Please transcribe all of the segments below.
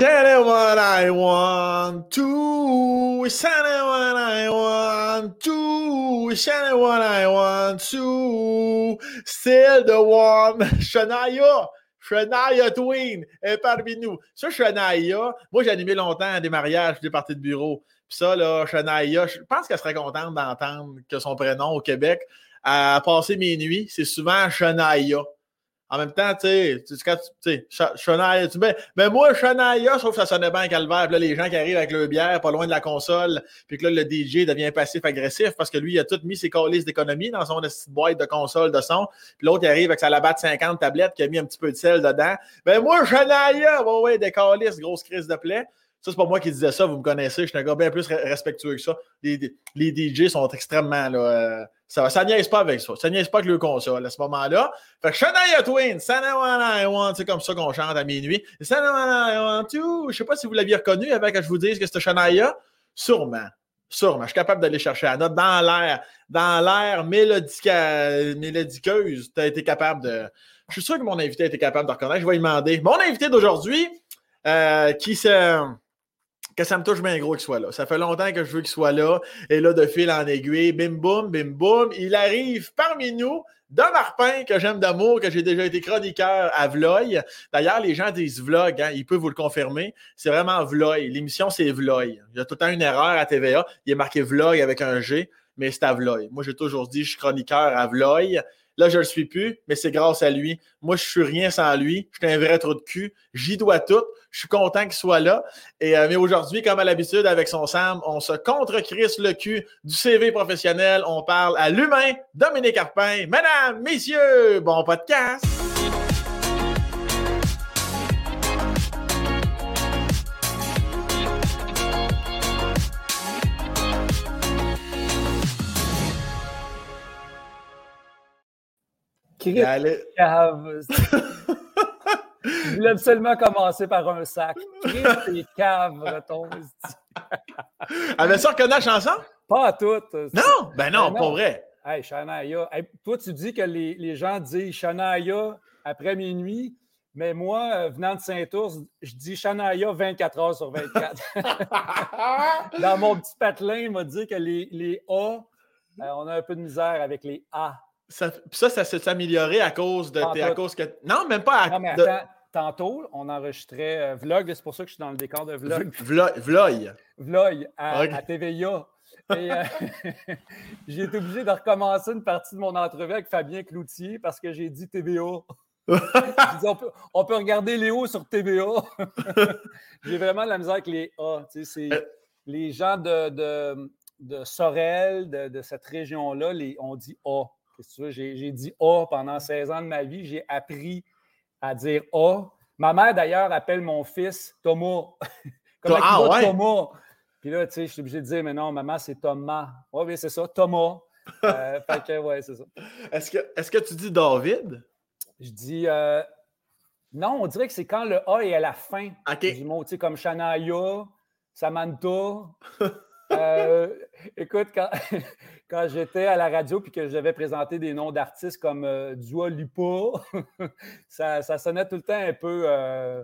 Send it what I want to. Send it what I want to. Send it what I want to. Still the one. Shania. Shania Twin est parmi nous. Ça, Shania, moi, j'ai animé longtemps des mariages, des parties de bureau. Puis ça, là, Shania, je pense qu'elle serait contente d'entendre que son prénom au Québec a passé mes nuits. C'est souvent Shania. En même temps, tu sais, tu sais, tu mets, mais moi, Shania, trouve que ça sonnait bien calvaire. Là, les gens qui arrivent avec leur bière pas loin de la console, puis que là, le DJ devient passif-agressif parce que lui, il a tout mis ses colis d'économie dans son boîte de console de son. Puis l'autre, il arrive avec sa labatte 50 tablettes qui a mis un petit peu de sel dedans. Ben moi, Shania, ouais, ouais, des colis, grosse crise de plaie. Ça, c'est pas moi qui disais ça, vous me connaissez, je suis un gars bien plus respectueux que ça. Les, les DJ sont extrêmement là, euh, ça, ça niaise pas avec ça. Ça niaise pas avec le console à ce moment-là. Fait que Shania I Want, c'est comme ça qu'on chante à minuit. To. Je sais pas si vous l'aviez reconnu avant que je vous dise que c'était Shania. Sûrement. Sûrement. Je suis capable d'aller chercher la note dans l'air. Dans l'air mélodiqueuse, tu as été capable de. Je suis sûr que mon invité a été capable de reconnaître. Je vais lui demander. Mon invité d'aujourd'hui, euh, qui se que ça me touche bien gros qu'il soit là. Ça fait longtemps que je veux qu'il soit là. Et là, de fil en aiguille, bim boum, bim boum, il arrive parmi nous. Dom Marpin, que j'aime d'amour, que j'ai déjà été chroniqueur à Vloy. D'ailleurs, les gens disent vlog, hein, ils peuvent vous le confirmer. C'est vraiment Vloy. L'émission, c'est Vloy. Il y a tout le temps une erreur à TVA. Il est marqué vlog avec un G, mais c'est à Vloy. Moi, j'ai toujours dit, je suis chroniqueur à Vloy. Là, je ne le suis plus, mais c'est grâce à lui. Moi, je suis rien sans lui. Je suis un vrai trou de cul. J'y dois tout. Je suis content qu'il soit là. Et, euh, mais aujourd'hui, comme à l'habitude, avec son Sam, on se contre-crisse le cul du CV professionnel. On parle à l'humain, Dominique Arpin. Mesdames, messieurs, bon podcast! Allez. Je voulais absolument commencer par un sac. Christ et cave, retombe. Avait ça reconnaît la chanson? Pas à toutes. Non, ben non, ben pas vrai. Hey, Shania. toi, tu dis que les, les gens disent Shania après minuit, mais moi, euh, venant de Saint-Ours, je dis Shania 24 heures sur 24. Dans mon petit patelin, il m'a dit que les, les A, euh, on a un peu de misère avec les A. Ça, ça, ça s'est amélioré à cause de. À cause que... Non, même pas à. Non, mais attends, tantôt, on enregistrait euh, Vlog, c'est pour ça que je suis dans le décor de Vlog. Vlog. Vlog à, à TVA. Et euh, j'ai été obligé de recommencer une partie de mon entrevue avec Fabien Cloutier parce que j'ai dit TVA. on, peut, on, peut, regarder Léo sur TVA. j'ai vraiment de la misère avec les A. C'est euh. les gens de, de, de Sorel, de, de cette région-là, on dit A. J'ai dit A pendant 16 ans de ma vie. J'ai appris à dire A. Ma mère, d'ailleurs, appelle mon fils Thomas. Comment ah, ouais? Thomas? Puis là, tu sais, je suis obligé de dire, mais non, maman, c'est Thomas. Oui, oui, c'est ça, Thomas. Euh, fait que, ouais, c'est ça. Est-ce que, est que tu dis David? Je dis, euh, non, on dirait que c'est quand le A est à la fin du mot, tu sais, comme Shania, Samantha. Euh, écoute, quand, quand j'étais à la radio puis que je devais présenter des noms d'artistes comme euh, Dua Lipa, ça, ça, sonnait tout le temps un peu euh,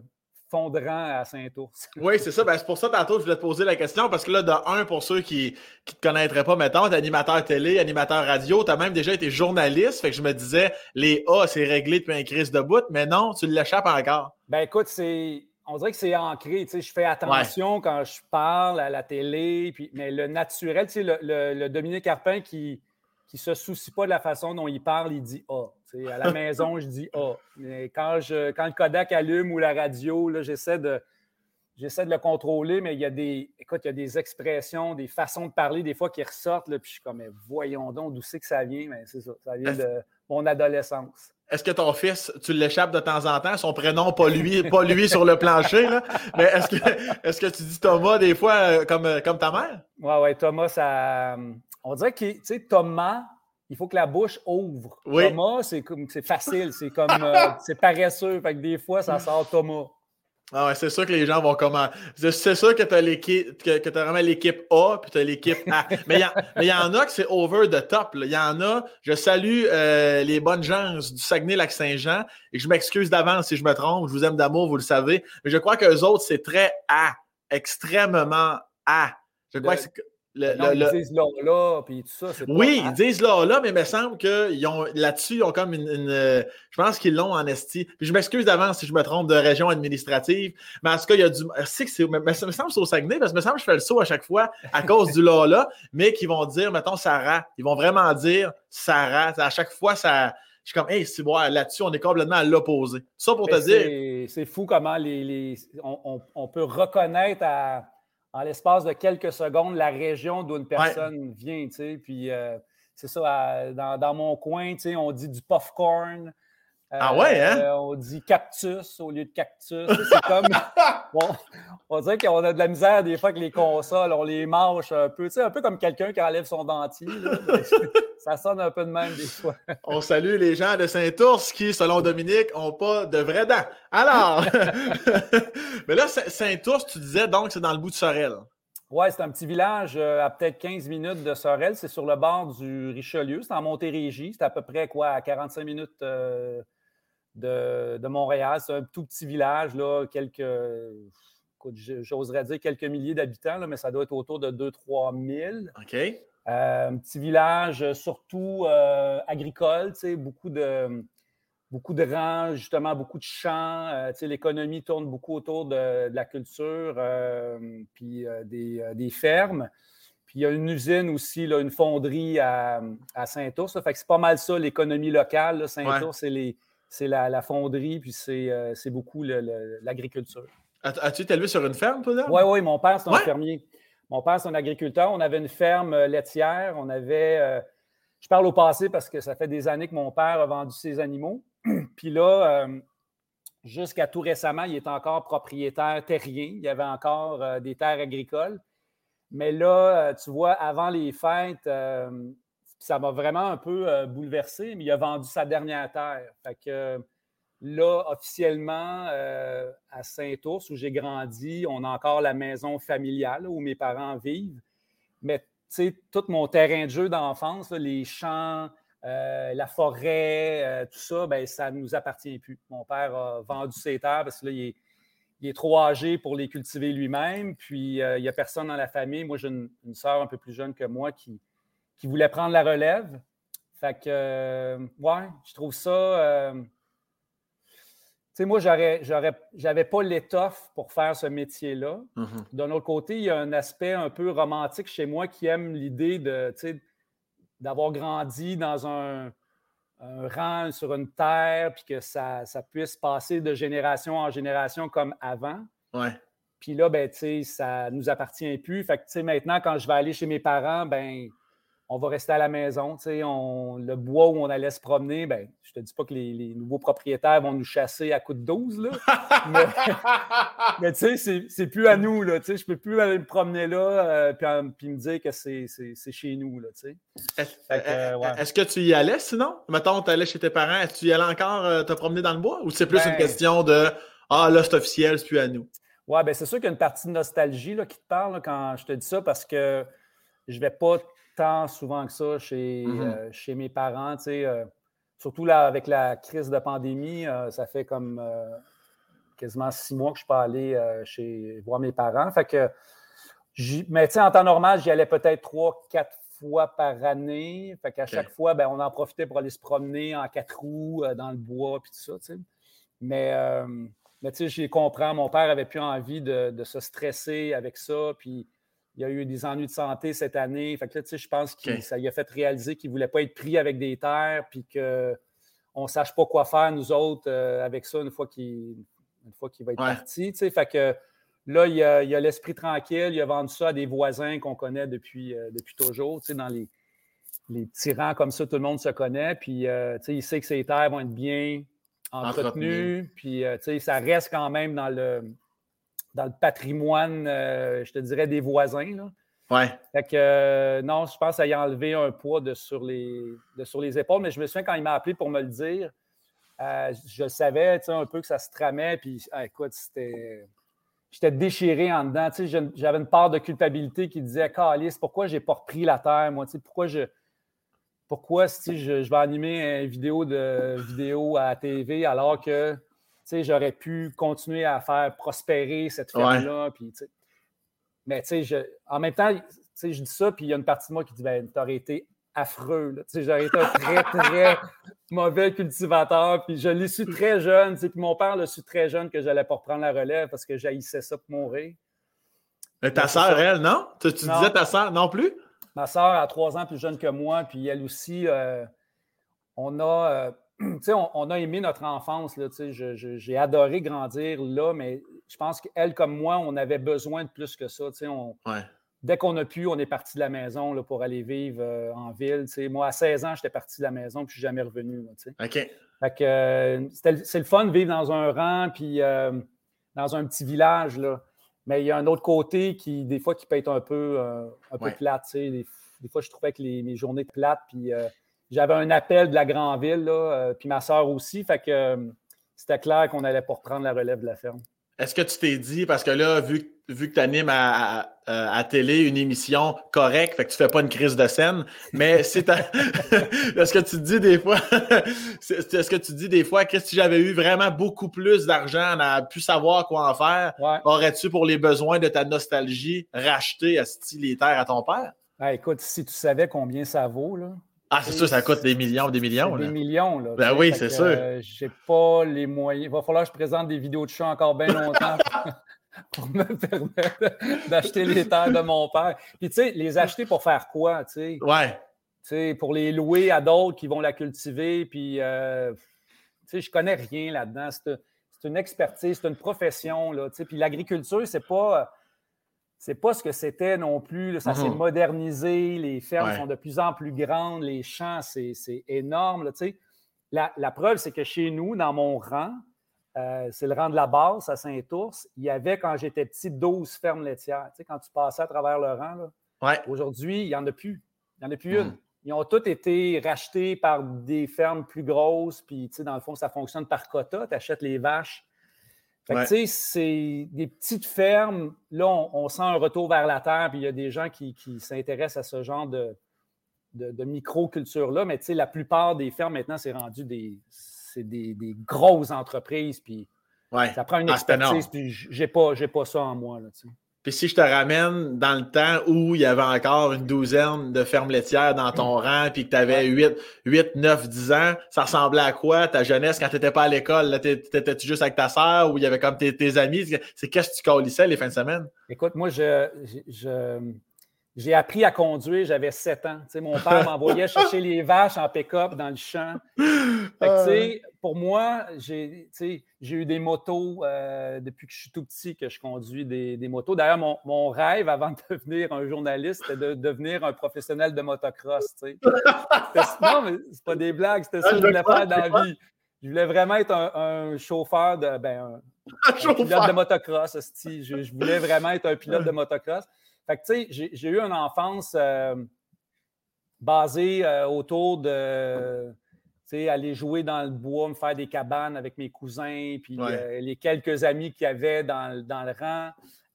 fondrant à Saint-Ours. oui, c'est ça. Ben, c'est pour ça, tantôt, je voulais te poser la question parce que là, de un, pour ceux qui ne te connaîtraient pas, mettons, tu animateur télé, animateur radio, tu as même déjà été journaliste. Fait que je me disais, les A, c'est réglé depuis un crise de bout, mais non, tu l'échappes encore. Ben, écoute, c'est on dirait que c'est ancré. Je fais attention quand je parle à la télé. Puis, mais le naturel, le, le, le, Dominique Carpin qui ne se soucie pas de la façon dont il parle, il dit Ah. à la maison, je dis Ah. Mais quand, je, quand le Kodak allume ou la radio, j'essaie de. J'essaie de le contrôler, mais il y a des, écoute, il y a des expressions, des façons de parler, des fois qui ressortent, là, puis je suis comme, voyons donc d'où c'est que ça vient, mais c'est ça, ça vient de mon adolescence. Est-ce que ton fils, tu l'échappes de temps en temps? Son prénom, pas lui, pas lui sur le plancher, là. Mais est-ce que, est que tu dis Thomas des fois euh, comme, euh, comme ta mère? Oui, oui, Thomas, ça. On dirait que, tu sais, Thomas, il faut que la bouche ouvre. Thomas, c'est, c'est facile, c'est comme. Euh, c'est paresseux. Fait que des fois, ça sort Thomas. Ah ouais, c'est sûr que les gens vont comment. C'est sûr que tu as l'équipe, que, que as vraiment l'équipe A, puis tu as l'équipe A. mais il y, en a que c'est over the top. Il y en a, je salue euh, les bonnes gens du Saguenay-Lac-Saint-Jean et je m'excuse d'avance si je me trompe. Je vous aime d'amour, vous le savez. Mais je crois qu'eux autres, c'est très A, extrêmement A. Je crois que c'est ils disent là, là, puis tout ça. Oui, ils disent là, là, mais il me semble que ont là-dessus, ils ont comme une. Euh, je pense qu'ils l'ont en esti. Puis je m'excuse d'avance si je me trompe de région administrative. Mais en tout cas, il y a du. C'est que c'est. Mais ça me semble que c'est au Saguenay, parce que me semble que je fais le saut à chaque fois à cause du là, là, mais qu'ils vont dire, mettons, Sarah. Ils vont vraiment dire Sarah. À chaque fois, ça. Je suis comme, hey, c'est bon, là-dessus, on est complètement à l'opposé. Ça pour te dire. C'est fou comment les, les on, on, peut reconnaître à en l'espace de quelques secondes la région d'où une personne vient. Puis euh, c'est ça, dans, mon coin, on dit du popcorn. Ah ouais, hein? Euh, on dit cactus au lieu de cactus. C'est comme. on dirait qu'on a de la misère des fois avec les consoles, on les mange un peu. Un peu comme quelqu'un qui enlève son dentier. ça sonne un peu de même des fois. on salue les gens de Saint-Ours qui, selon Dominique, n'ont pas de vraies dents. Alors, mais là, Saint-Ours, tu disais donc c'est dans le bout de Sorel. Oui, c'est un petit village euh, à peut-être 15 minutes de Sorel. C'est sur le bord du Richelieu. C'est en Montérégie. C'est à peu près quoi, à 45 minutes euh, de, Montréal. C'est un tout petit village, là, quelques, j'oserais dire quelques milliers d'habitants, mais ça doit être autour de 2-3 000. OK. Euh, un petit village surtout agricole, beaucoup de beaucoup de rangs, justement, beaucoup de champs. Euh, l'économie tourne beaucoup autour de, la culture, euh, puis euh, des, fermes. Puis il y a une usine aussi, là, une fonderie à, Saint-Ours. Fait que c'est pas mal ça, l'économie locale. Saint-Ours, c'est la, fonderie, puis c'est beaucoup l'agriculture. As-tu été élevé sur une ferme, toi? Oui, oui, mon père, c'est un fermier. Mon père, c'est un agriculteur. On avait une ferme laitière. On avait. je parle au passé parce que ça fait des années que mon père a vendu ses animaux. Puis là, euh, jusqu'à tout récemment, il est encore propriétaire terrien. Il y avait encore euh, des terres agricoles. Mais là, euh, tu vois, avant les fêtes, ça m'a vraiment un peu bouleversé, mais il a vendu sa dernière terre. Fait que là, officiellement, à Saint-Ours, où j'ai grandi, on a encore la maison familiale où mes parents vivent. Mais tu sais, tout mon terrain de jeu d'enfance, les champs, euh, la forêt, euh, tout ça, ben, ça ne nous appartient plus. Mon père a vendu ses terres parce que là, il est, trop âgé pour les cultiver lui-même. Puis, euh, il n'y a personne dans la famille. Moi, j'ai une, une soeur un peu plus jeune que moi qui, qui voulait prendre la relève. Fait que, ouais, je trouve ça. tu sais, moi, j'avais pas l'étoffe pour faire ce métier-là. Mm-hmm. D'un autre côté, il y a un aspect un peu romantique chez moi qui aime l'idée de, d'avoir grandi dans un, rang sur une terre, puis que ça, ça, puisse passer de génération en génération comme avant. Ouais. Puis là, ben, tu sais, ça nous appartient plus. Fait que, tu sais, maintenant, quand je vais aller chez mes parents, ben, on va rester à la maison. On, le bois où on allait se promener, ben, je te dis pas que les, nouveaux propriétaires vont nous chasser à coups de 12, là, mais, tu sais, c'est plus à nous. Là, je peux plus aller me promener là euh, puis, me dire que c'est chez nous. Est-ce que tu y allais sinon? Mettons, tu allais chez tes parents, est-ce que tu y allais encore euh, te promener dans le bois ou c'est plus une ben question de Ah, là, c'est officiel, c'est plus à nous? Oui, ben c'est sûr qu'il y a une partie de nostalgie là, qui te parle quand je te dis ça parce que je vais pas tant souvent que ça chez, mm-hmm. euh, chez mes parents. Euh, surtout là, avec la crise de pandémie, euh, ça fait comme quasiment six mois que je suis pas allé chez, voir mes parents. Fait que, mais en temps normal, j'y allais peut-être trois, quatre fois par année. Fait qu'à chaque fois, ben, on en profitait pour aller se promener en quatre roues dans le bois puis tout ça. Mais, mais tu sais, je comprends. Mon père avait plus envie de, de se stresser avec ça. Puis il y a eu des ennuis de santé cette année. Fait que je pense que ça lui a fait réaliser qu'il ne voulait pas être pris avec des terres puis qu'on ne sache pas quoi faire, nous autres, euh, avec ça une fois qu'il va être parti. Fait que là, il a, l'esprit tranquille. Il a vendu ça à des voisins qu'on connaît depuis, euh, depuis toujours. Dans les, les petits rangs comme ça, tout le monde se connaît. Puis euh, il sait que ses terres vont être bien entretenues. Puis ça reste quand même dans le dans le patrimoine, euh, je te dirais, des voisins. Là. Ouais. Fait que euh, non, je pense à y enlever un poids de sur, les, de sur les épaules, mais je me souviens quand il m'a appelé pour me le dire, je savais un peu que ça se tramait. Puis, ah, écoute, c'était. J'étais déchiré en dedans. J'avais une part de culpabilité qui disait Calice, pourquoi j'ai pas repris la terre, moi? Pourquoi je. Pourquoi je, je vais animer une vidéo de vidéo à la TV alors que j'aurais pu continuer à faire prospérer cette ferme-là. Mais en même temps, je dis ça, puis il y a une partie de moi qui dit ben, Tu aurais été affreux. J'aurais été un très, très mauvais cultivateur. Puis je l'ai su très jeune. Puis mon père l'a su très jeune que j'allais pas reprendre la relève parce que j'haïssais ça pour mourir. Mais ta soeur, elle, non? Tu, disais ta soeur non plus? Ma soeur a trois ans plus jeune que moi, puis elle aussi, euh, on a. Euh, on, a aimé notre enfance. J'ai adoré grandir là, mais je pense qu'elle, comme moi, on avait besoin de plus que ça. Dès qu'on a pu, on est parti de la maison là, pour aller vivre euh, en ville. Moi, à 16 ans, j'étais parti de la maison puis je suis jamais revenu. OK. Euh, c'est le fun de vivre dans un rang puis euh, dans un petit village. Là. Mais il y a un autre côté qui, des fois, qui peut être un peu, un peu plate. Des, des, fois, je trouvais que les, mes journées plates, puis j'avais un appel de la grande ville, euh, puis ma soeur aussi. Fait que euh, c'était clair qu'on allait pour prendre la relève de la ferme. Est-ce que tu t'es dit, parce que là, vu, vu que tu animes à, à, télé une émission correcte, fait que tu fais pas une crise de scène, mais c'est est-ce que tu te dis des fois, est-ce que tu dis des fois, que si j'avais eu vraiment beaucoup plus d'argent, on a pu savoir quoi en faire, aurais-tu pour les besoins de ta nostalgie racheté à les terres à ton père? écoute, si tu savais combien ça vaut, là, ah, c'est sûr, ça coûte des millions, des millions. Des millions, là. Ben oui, c'est sûr. Euh, j'ai pas les moyens. Il va falloir que je présente des vidéos de chat encore bien longtemps pour me permettre d'acheter les terres de mon père. Puis, tu sais, les acheter pour faire quoi, tu sais? Ouais. Tu sais, pour les louer à d'autres qui vont la cultiver. Puis, euh, tu sais, je connais rien là-dedans. C'est une expertise, c'est une profession, là. Tu sais, puis l'agriculture, c'est pas c'est pas ce que c'était non plus. Ça s'est mhm. modernisé, les fermes sont de plus en plus grandes, les champs, c'est énorme. la, preuve, c'est que chez nous, dans mon rang, euh, c'est le rang de la base à Saint-Ours, il y avait, quand j'étais petit, 12 fermes laitières. quand tu passais à travers le rang, aujourd'hui, il n'y en a plus. Il n'y en a plus une. Mhm. Ils ont toutes été rachetés par des fermes plus grosses, puis dans le fond, ça fonctionne par quota. Tu achètes les vaches fait tu sais, c'est des petites fermes. Là, on, sent un retour vers la terre, puis il y a des gens qui, s'intéressent à ce genre de, de, micro-culture-là. Mais tu sais, la plupart des fermes, maintenant, c'est rendu des, des, des, grosses entreprises, puis ça prend une ah, expertise, puis j'ai pas, pas ça en moi, là, tu sais. Puis si je te ramène dans le temps où il y avait encore une douzaine de fermes laitières dans ton mm. rang, puis que tu avais 8, 8, 9, 10 ans, ça ressemblait à quoi ta jeunesse quand tu n'étais pas à l'école? T'étais-tu juste avec ta sœur ou il y avait comme tes, amis? C'est qu'est-ce que tu colissais les fins de semaine? Écoute, moi, je, j'ai appris à conduire, j'avais 7 ans. mon père m'envoyait chercher les vaches en pick-up dans le champ. pour moi, j'ai eu des motos euh, depuis que je suis tout petit que je conduis des, motos. D'ailleurs, mon, rêve avant de devenir un journaliste, c'était de devenir un professionnel de motocross. non, mais c'est pas des blagues, c'était ça que je voulais faire dans la vie. Je voulais vraiment être un, chauffeur de. Ben, un, pilote de motocross. Je, je voulais vraiment être un pilote de motocross. Fait que, tu sais, j'ai eu une enfance euh, basée euh, autour de, tu sais, aller jouer dans le bois, me faire des cabanes avec mes cousins, puis euh, les quelques amis qu'il y avait dans, le rang.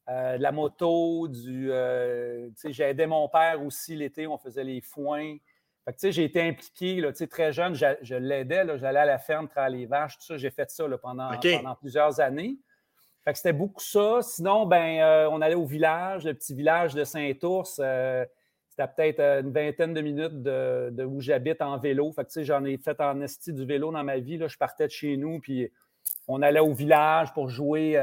la moto, du. tu sais, j'aidais mon père aussi l'été, on faisait les foins. Fait que, tu sais, j'ai été impliqué, là, tu sais, très jeune, je, l'aidais, j'allais à la ferme, travailler les vaches, tout ça, j'ai fait ça là, pendant, pendant plusieurs années c'était beaucoup ça. Sinon, ben, euh, on allait au village, le petit village de Saint-Ours. Euh, c'était peut-être euh, une vingtaine de minutes de, où j'habite en vélo. Fait que, j'en ai fait en esti du vélo dans ma vie. Là. Je partais de chez nous, puis on allait au village pour jouer,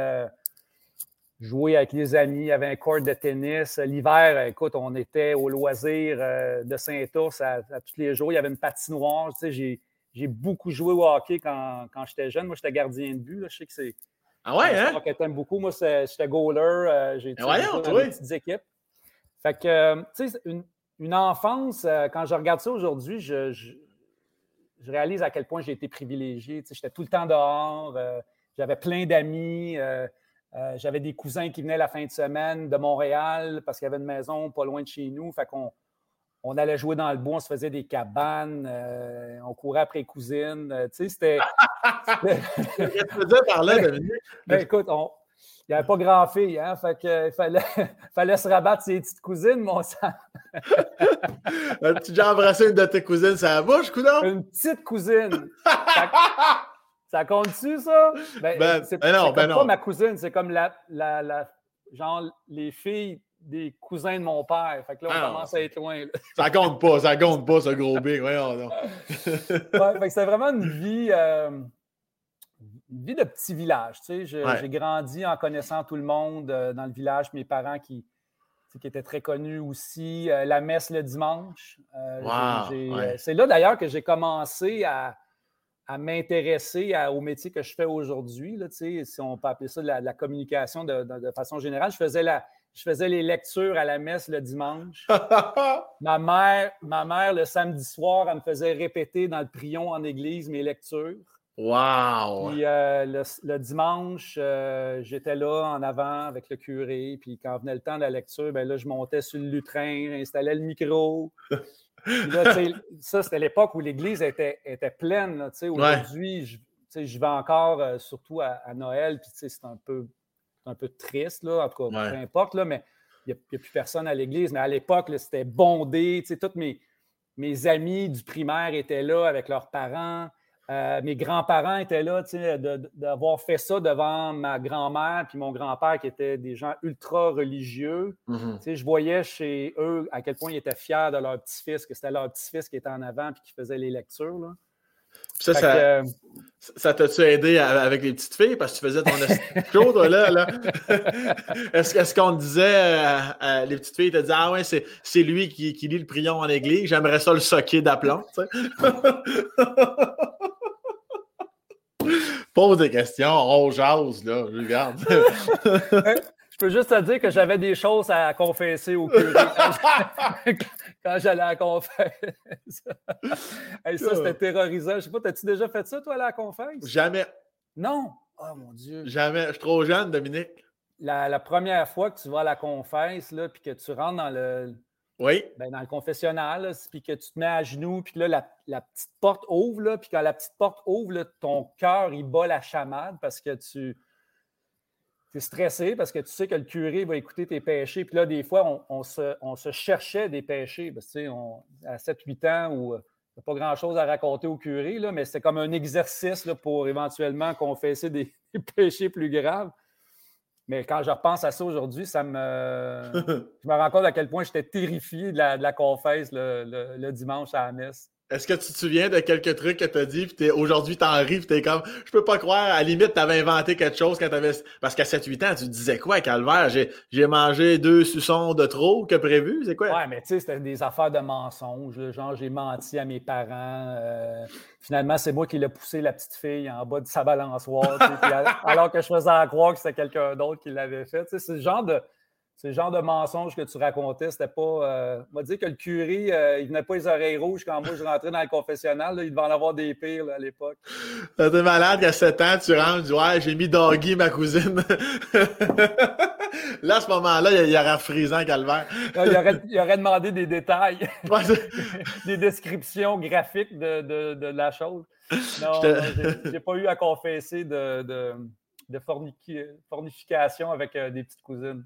jouer avec les amis. Il y avait un court de tennis. L'hiver, écoute, on était au loisir de Saint-Ours à, tous les jours. Il y avait une patinoire. J'ai, j'ai beaucoup joué au hockey quand, quand j'étais jeune. Moi, j'étais gardien de but. Je sais que c'est ah ouais, hein? Je t'aime beaucoup. Moi, j'étais goaler. Euh, j'ai été dans des petites équipes. Fait que, euh, tu sais, une, enfance, euh, quand je regarde ça aujourd'hui, je, je, réalise à quel point j'ai été privilégié. Tu sais, j'étais tout le temps dehors. j'avais plein d'amis. j'avais des cousins qui venaient la fin de semaine de Montréal parce qu'il y avait une maison pas loin de chez nous. Fait qu'on on allait jouer dans le bois, on se faisait des cabanes, on courait après les cousines. tu sais, c'était Qu'est-ce que tu veux par là, Dominique? Ben, écoute, on, il n'y avait pas grand-fille, hein? Fait que, il fallait, fallait se rabattre ses petites cousines, mon sang. As-tu déjà embrassé une de tes cousines ça bouche, coudon? Une petite cousine. ça, compte-tu, ça? Ben, Ben, c'est ben non, c'est ben pas ma cousine, c'est comme la, la, la- genre les filles des cousins de mon père. Fait que là, on Ah commence à être loin. là. Ça compte pas, ça compte pas, ce gros big. Voyons donc. Ouais, fait que c'était vraiment une vie, euh, une vie de petit village. tu sais. Ouais. J'ai grandi en connaissant tout le monde euh, dans le village. Mes parents qui, qui étaient très connus aussi. Euh, la messe le dimanche. Wow, ouais. C'est là d'ailleurs que j'ai commencé à, à m'intéresser au métier que je fais aujourd'hui. Si on peut appeler ça de la, de la communication de, de- de façon générale. Je faisais, la, je faisais les lectures à la messe le dimanche. Ma mère, ma mère, le samedi soir, elle me faisait répéter dans le prion en église mes lectures. wow! Puis euh, le, le dimanche, euh, j'étais là en avant avec le curé. Puis quand venait le temps de la lecture, ben là, je montais sur le lutrin, j'installais le micro. Puis là, ça, c'était l'époque où l'église était, était pleine. Aujourd'hui, je, vais encore, euh, surtout à, à Noël, puis c'est un peu, un peu triste, là, en tout cas, Ouais. peu importe, là, mais il n'y a, plus personne à l'église. Mais à l'époque, c'était bondé. Tous mes, mes amis du primaire étaient là avec leurs parents. Euh, mes grands-parents étaient là, d'avoir fait ça devant ma grand-mère puis mon grand-père qui étaient des gens ultra religieux. Mhm. Sais, je voyais chez eux à quel point ils étaient fiers de leur petit-fils, que c'était leur petit-fils qui était en avant puis qui faisait les lectures. Là. Ça, ça, que, euh, ça t'a-tu aidé à- avec les petites filles? Parce que tu faisais ton toi, là? là? Est-ce qu'on te disait, euh, euh, les petites filles te disaient, ah ouais, c'est lui qui, qui lit le prion en église, j'aimerais ça le socker d'aplomb, tu sais? Pose des questions, on jase, là, je regarde. Je peux juste te dire que j'avais des choses à confesser au curé quand j'allais à la confesse. Hey, ça, c'était terrorisant. Je sais pas, t'as-tu déjà fait ça, toi, à la confesse? jamais, Non! Oh mon Dieu! jamais. Je suis trop jeune, Dominique. La, la première fois que tu vas à la confesse, là, puis que tu rentres dans le, Oui. ben, dans le confessionnal, puis que tu te mets à genoux, puis là, la, la petite porte ouvre, là, puis quand la petite porte ouvre, là, ton cœur, il bat la chamade parce que tu es stressé, parce que tu sais que le curé va écouter tes péchés. Puis là, des fois, on, on se, on se cherchait des péchés. Parce que, tu sais, on- à 7-8 ans, où il n'y a pas grand-chose à raconter au curé, là, mais c'était comme un exercice là, pour éventuellement confesser des, des péchés plus graves. Mais quand je repense à ça aujourd'hui, ça me. Je me rends compte à quel point j'étais terrifié de la, de la confesse le, le- le dimanche à la messe. Est-ce que tu te souviens de quelques trucs que tu as dit, puis aujourd'hui t'en ris, puis t'es comme, je peux pas croire, à la limite t'avais inventé quelque chose quand t'avais, parce qu'à 7-8 ans, tu te disais quoi, Calvaire, j'ai, mangé deux suçons de trop que prévu, c'est quoi? Ouais, mais tu sais, c'était des affaires de mensonges. Genre, j'ai menti à mes parents. euh, finalement, c'est moi qui l'ai poussé la petite fille en bas de sa balançoire. puis alors que je faisais à croire que c'était quelqu'un d'autre qui l'avait fait. Tu sais, c'est le genre de. C'est le genre de mensonge que tu racontais. C'était pas. euh, on va dire que le curé, euh, il venait pas les oreilles rouges quand moi je rentrais dans le confessionnal. là. il devait en avoir des pires là, à l'époque. T'es malade qu'à 7 ans, tu rentres, tu dis, ouais, j'ai mis Doggy, ma cousine. Là, à ce moment-là, il y, y aurait frisant, Calvaire. Là, il, aurait, il aurait demandé des détails, des descriptions graphiques de, de- de la chose. Non, te- j'ai- pas eu à confesser de, de, fornification avec euh, des petites cousines.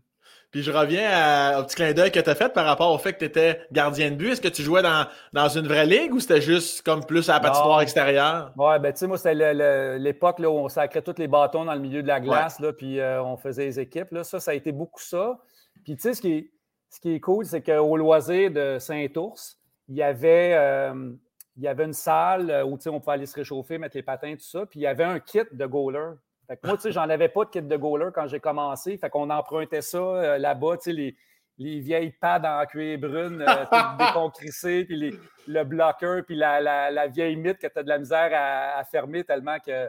Puis je reviens à- au petit clin d'œil que tu as fait par rapport au fait que tu étais gardien de but. Est-ce que tu jouais dans, dans une vraie ligue ou c'était juste comme plus à la patinoire Non. extérieure? Ouais, ben tu sais, moi, c'était l'époque où on sacrait tous les bâtons dans le milieu de la glace, là, puis euh, on faisait les équipes. Là. Ça, ça a été beaucoup ça. Puis tu sais, ce qui est, ce qui est cool, c'est qu'au loisir de Saint-Ours, il y avait, euh, il y avait une salle où tu sais, on pouvait aller se réchauffer, mettre les patins, tout ça. Puis il y avait un kit de goaler. Fait que moi, tu sais, j'en avais pas de kit de goaler quand j'ai commencé. Fait qu'on empruntait ça euh, là-bas, tu sais, les, les vieilles pads en cuir brune, euh, déconcrissées, puis les- le blocker, puis la, la- la vieille mythe que tu as de la misère à, à fermer tellement que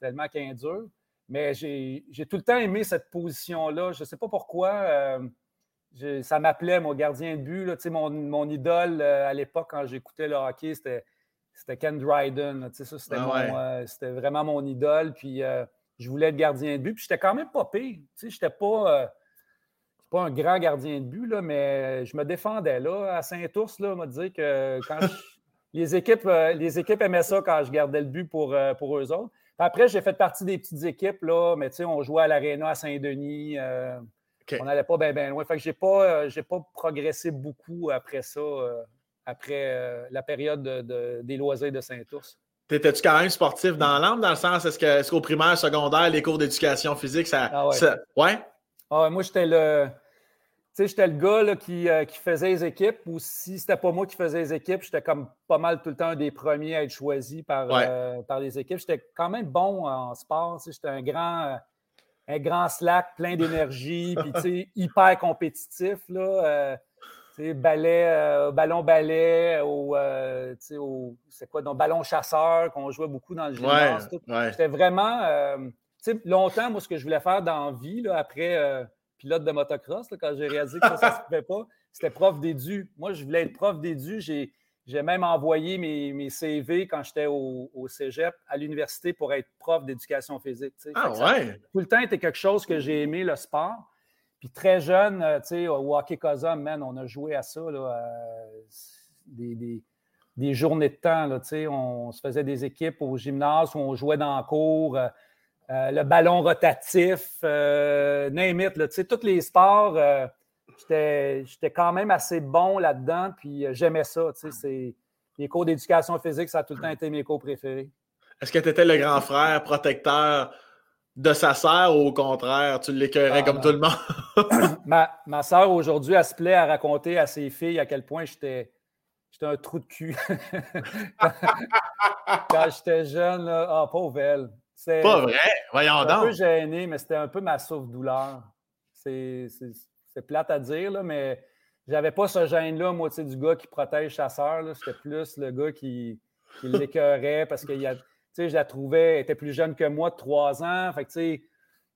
tellement qu'elle est dure. Mais j'ai tout le temps aimé cette position-là. Je ne sais pas pourquoi. euh, ça m'appelait, mon gardien de but. là. Tu sais, mon, mon idole euh, à l'époque, quand j'écoutais le hockey, c'était Ken Dryden. C'était Ah ouais. euh, vraiment mon idole. Puis je voulais être gardien de but. Puis j'étais quand même pas pire. Tu sais, j'étais pas, euh, pas un grand gardien de but, là, mais je me défendais. Là, à Saint-Ours, là, on m'a dit que quand je, les, équipes, euh, les équipes aimaient ça quand je gardais le but pour, euh, pour eux autres. après, j'ai fait partie des petites équipes, là, mais on jouait à l'Arena à Saint-Denis. On n'allait pas bien loin. Fait que je n'ai pas, pas progressé beaucoup après ça, après la période des loisirs de Saint-Ours. T'étais-tu quand même sportif dans l'âme, dans le sens, est-ce qu'au primaire, secondaire, les cours d'éducation physique, ça. Ah ouais? ouais? Ah moi, j'étais le j'étais le gars euh, qui, faisait les équipes, ou si c'était pas moi qui faisais les équipes, j'étais comme pas mal tout le temps un des premiers à être choisi par, euh, par les équipes. J'étais quand même bon en sport. J'étais un grand, euh, un grand slack, plein d'énergie, puis hyper compétitif. Là, ballet, ballon ballet, ou c'est quoi, donc ballon chasseur, qu'on jouait beaucoup dans le gymnase. J'étais vraiment. longtemps, moi, ce que je voulais faire dans la vie, là, après pilote de motocross, quand j'ai réalisé que ça ne se pouvait pas, c'était prof d'édu. Moi, je voulais être prof d'édu. J'ai, j'ai même envoyé mes, mes CV quand j'étais au, au, cégep à l'université pour être prof d'éducation physique. Ah ouais? tout le temps, c'était quelque chose que j'ai aimé, le sport. Puis très jeune, euh, tu sais, au hockey Cosum, man, on a joué à ça, là, des, des, des, journées de temps, là, tu sais, on, se faisait des équipes au gymnase où on jouait dans le cours. Euh, euh, le ballon rotatif, euh, name it, là, tous les sports, euh, j'étais quand même assez bon là-dedans, puis euh, j'aimais ça. Les cours d'éducation physique, ça a tout le temps été mes cours préférés. Est-ce que tu étais le grand frère protecteur de sa sœur ou au contraire, tu l'écœurais comme tout le monde? ma, ma sœur, aujourd'hui, elle se plaît à raconter à ses filles à quel point j'étais un trou de cul. quand, j'étais jeune, ah, pauvre elle. C'est pas vrai, voyons donc. un peu gêné, mais c'était un peu ma souffre-douleur. C'est plate à dire, là, mais j'avais pas ce gêne-là, moi, du gars qui protège sa sœur. C'était plus le gars qui, qui l'écœurait parce que je la trouvais, elle était plus jeune que moi de trois ans. Fait que,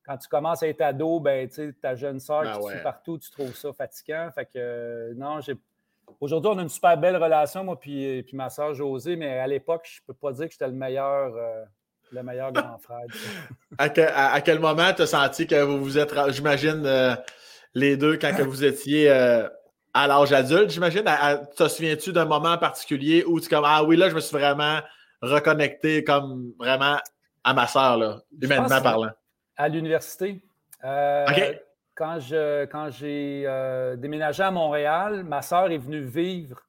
quand tu commences à être ado, ben, ta jeune sœur ben qui partout, tu trouves ça fatigant. Fait que, euh, non, j'ai. Aujourd'hui, on a une super belle relation, moi, puis, puis ma soeur Josée, mais à l'époque, je peux pas dire que j'étais le meilleur. Euh, le meilleur grand frère. à, quel moment tu as senti que vous vous êtes, j'imagine, euh, les deux, quand que vous étiez euh, à l'âge adulte, j'imagine, te souviens-tu d'un moment particulier où tu comme Ah oui, là, je me suis vraiment reconnecté comme vraiment à ma soeur, là, humainement parlant? À l'université. Euh, quand, je, quand j'ai déménagé à Montréal, ma soeur est venue vivre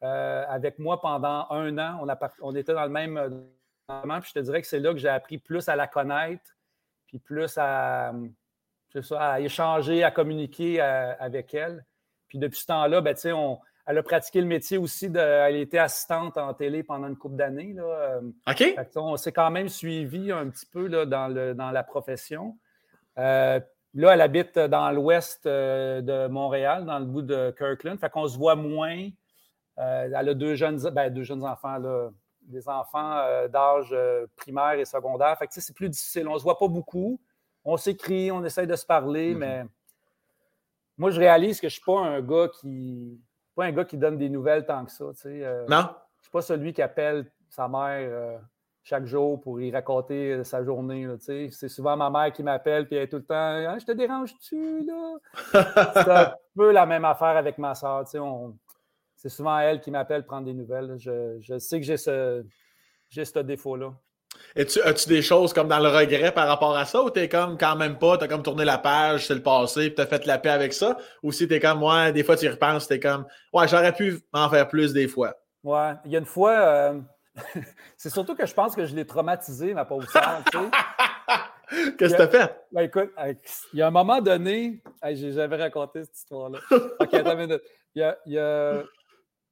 avec moi pendant un an. On, on était dans le même puis je te dirais que c'est là que j'ai appris plus à la connaître, puis plus à, à échanger, à communiquer euh, avec elle. Puis depuis ce temps-là, ben, on, elle a pratiqué le métier aussi. De, elle était assistante en télé pendant une couple d'années. Euh. OK. on s'est quand même suivi un petit peu là, dans, le, dans la profession. Euh, là, elle habite dans l'ouest de Montréal, dans le bout de Kirkland. Fait qu'on se voit moins. elle a deux jeunes, ben, deux jeunes enfants, là, des enfants euh, d'âge euh, primaire et secondaire. Fait que, c'est plus difficile. On ne se voit pas beaucoup. On s'écrit, on essaye de se parler, mm-hmm. mais moi, je réalise que je ne suis pas un gars qui. Pas un gars qui donne des nouvelles tant que ça. Euh, non. Je ne suis pas celui qui appelle sa mère chaque jour pour y raconter sa journée. C'est souvent ma mère qui m'appelle et elle est tout le temps ah, Je te dérange-tu là? c'est un peu la même affaire avec ma soeur. On, c'est souvent elle qui m'appelle prendre des nouvelles. Je, sais que j'ai ce, ce défaut-là. As-tu des choses comme dans le regret par rapport à ça ou t'es comme quand même pas, t'as comme tourné la page, c'est le passé, puis t'as fait la paix avec ça? Ou si t'es comme moi, des fois tu y repenses, t'es comme Ouais, j'aurais pu en faire plus des fois. Ouais, il y a une fois, euh, c'est surtout que je pense que je l'ai traumatisé, ma pauvre soeur, Qu'est-ce que t'as fait? Ben, écoute, il y a un moment donné, j'ai jamais raconté cette histoire-là. OK, attends une minute. Il y a,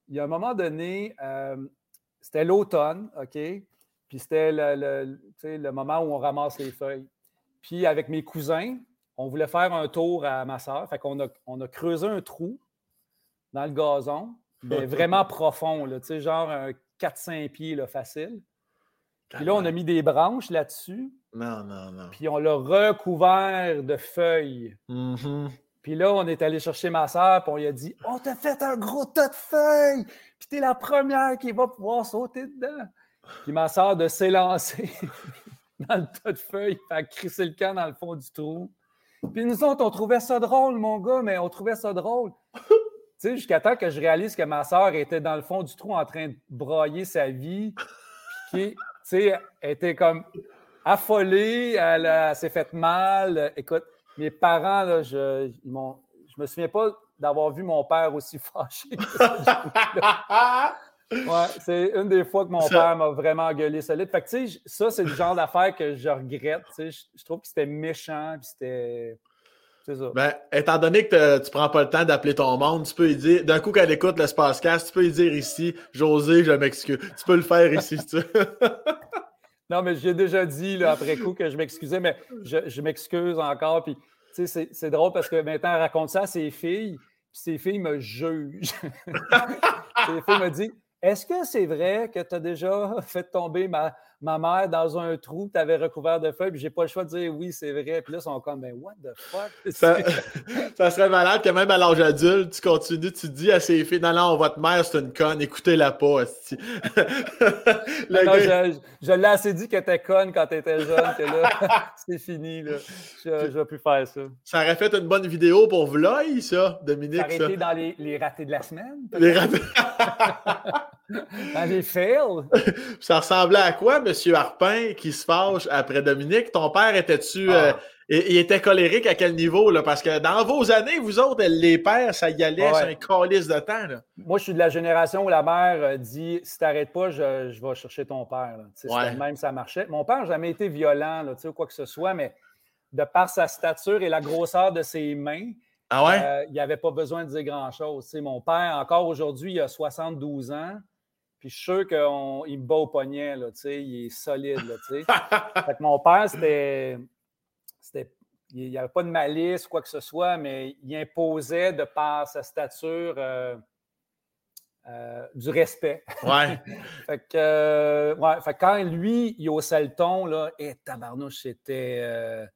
il y a un moment donné, euh, c'était l'automne, OK? Puis c'était le, le, moment où on ramasse les feuilles. Puis avec mes cousins, on voulait faire un tour à ma soeur. Fait qu'on a, on a creusé un trou dans le gazon, mais vraiment profond, là, genre un 4-5 pieds là, facile. Puis là, on a mis des branches là-dessus. Non, non, non. Puis on l'a recouvert de feuilles. Mm-hmm. Puis là, on est allé chercher ma soeur, puis on lui a dit On t'a fait un gros tas de feuilles, puis t'es la première qui va pouvoir sauter dedans. Puis ma soeur de s'élancer dans le tas de feuilles, a crissé le camp dans le fond du trou. Puis nous autres, on trouvait ça drôle, mon gars, mais on trouvait ça drôle. tu sais, jusqu'à temps que je réalise que ma soeur était dans le fond du trou en train de broyer sa vie, puis tu sais, elle était comme affolée, elle, s'est faite mal. Écoute, mes parents, là, je, ils je me souviens pas d'avoir vu mon père aussi fâché. Ouais, c'est une des fois que mon père m'a vraiment gueulé solide. Fait que, tu sais, ça, c'est le genre d'affaire que je regrette. Tu sais, je, trouve que c'était méchant, puis c'était. C'est ça. Ben, étant donné que tu prends pas le temps d'appeler ton monde, tu peux lui dire, d'un coup qu'elle écoute le Spacecast, tu peux lui dire ici, José, je m'excuse. Tu peux le faire ici si tu non, mais j'ai déjà dit là, après coup que je m'excusais, mais je, je m'excuse encore. Puis c'est drôle parce que maintenant, elle raconte ça à ses filles, puis ses filles me jugent. ses filles me disent Est-ce que c'est vrai que tu as déjà fait tomber ma, ma mère dans un trou, tu avais recouvert de feuilles, puis j'ai pas le choix de dire oui, c'est vrai. Puis là, ils sont comme, ben, what the fuck? Ça, serait malade que même à l'âge adulte, tu continues, tu dis à ses filles, non, non, votre mère, c'est une conne, écoutez-la pas. non, je, je l'ai assez dit qu'elle était conne quand tu étais jeune, que là, c'est fini, là. Je ne vais plus faire ça. Ça aurait fait une bonne vidéo pour Vlog, ça, Dominique. Ça aurait été dans les, les ratés de la semaine. Les ratés. ça ressemblait à quoi, M. Harpin, qui se fâche après Dominique? Ton père était-tu. Euh, ah. il était colérique à quel niveau? Là? Parce que dans vos années, vous autres, les pères, ça y allait sur un calice de temps. Là. Moi, je suis de la génération où la mère euh, dit si t'arrêtes pas, je, je, vais chercher ton père. Même ça marchait. Mon père n'a jamais été violent là, quoi que ce soit, mais de par sa stature et la grosseur de ses mains, ah ouais? Euh, il n'y avait pas besoin de dire grand-chose. Mon père, encore aujourd'hui, il a 72 ans. Puis je suis sûr qu'il me bat au poignet, là, il est solide. Là, fait que mon père, c'était. Il n'y avait pas de malice ou quoi que ce soit, mais il imposait, de par sa stature, euh, euh, du respect. Ouais. fait que, euh, ouais, fait quand lui, il haussait le ton, là, et eh, tabarnouche, c'était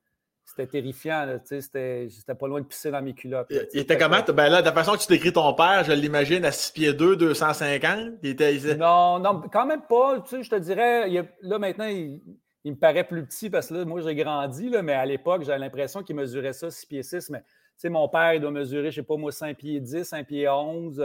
c'était terrifiant. C'était pas loin de pisser dans mes culottes. il, était comment? Ben là, de la façon que tu décris ton père, je l'imagine à 6 pieds 2, 250. Il était, Non, non, quand même pas. Tu sais, je te dirais, là maintenant, il, me paraît plus petit parce que là, moi, j'ai grandi, là, mais à l'époque, j'avais l'impression qu'il mesurait ça 6 pieds 6. Mais tu sais, mon père, il doit mesurer, je sais pas moi, 5 pieds 10, 5 pieds 11,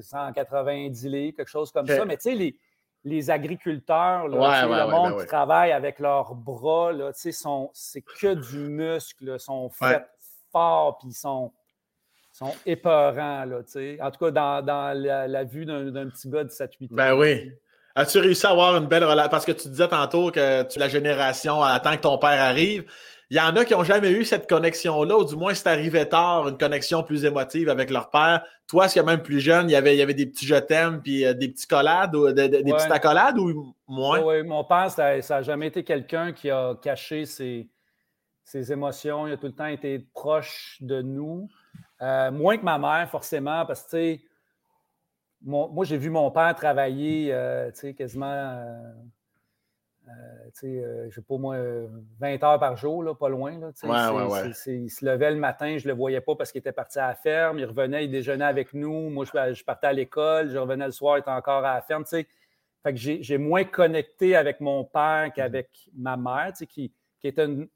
190 livres, quelque chose comme ça. Mais tu sais, les les agriculteurs, le monde ben qui travaille avec leurs bras, c'est que du muscle, sont faits forts, puis ils sont, sont épeurants. Là, en tout cas, dans, la, vue d'un petit gars de 7-8 ans. Ben oui. As-tu réussi à avoir une belle relation? Parce que tu disais tantôt que tu la génération attend que ton père arrive. Il y en a qui n'ont jamais eu cette connexion-là, ou du moins c'est arrivé tard, une connexion plus émotive avec leur père. Toi, est-ce que même plus jeune, il y avait, il y avait des petits je t'aime, puis euh, des petits collades, ou des petites accolades, ou moins? Oui, mon père, ça n'a jamais été quelqu'un qui a caché ses, ses, émotions. Il a tout le temps été proche de nous. Euh, moins que ma mère, forcément, parce que, tu sais, moi, j'ai vu mon père travailler, euh, tu sais, quasiment euh, euh, je sais pas moi, 20 heures par jour, là, pas loin. Là, il se levait le matin, je ne le voyais pas parce qu'il était parti à la ferme. Il revenait, il déjeunait avec nous. Moi, je, partais à l'école, je revenais le soir, il était encore à la ferme. Fait que j'ai moins connecté avec mon père qu'avec ma mère, qui, qui était une,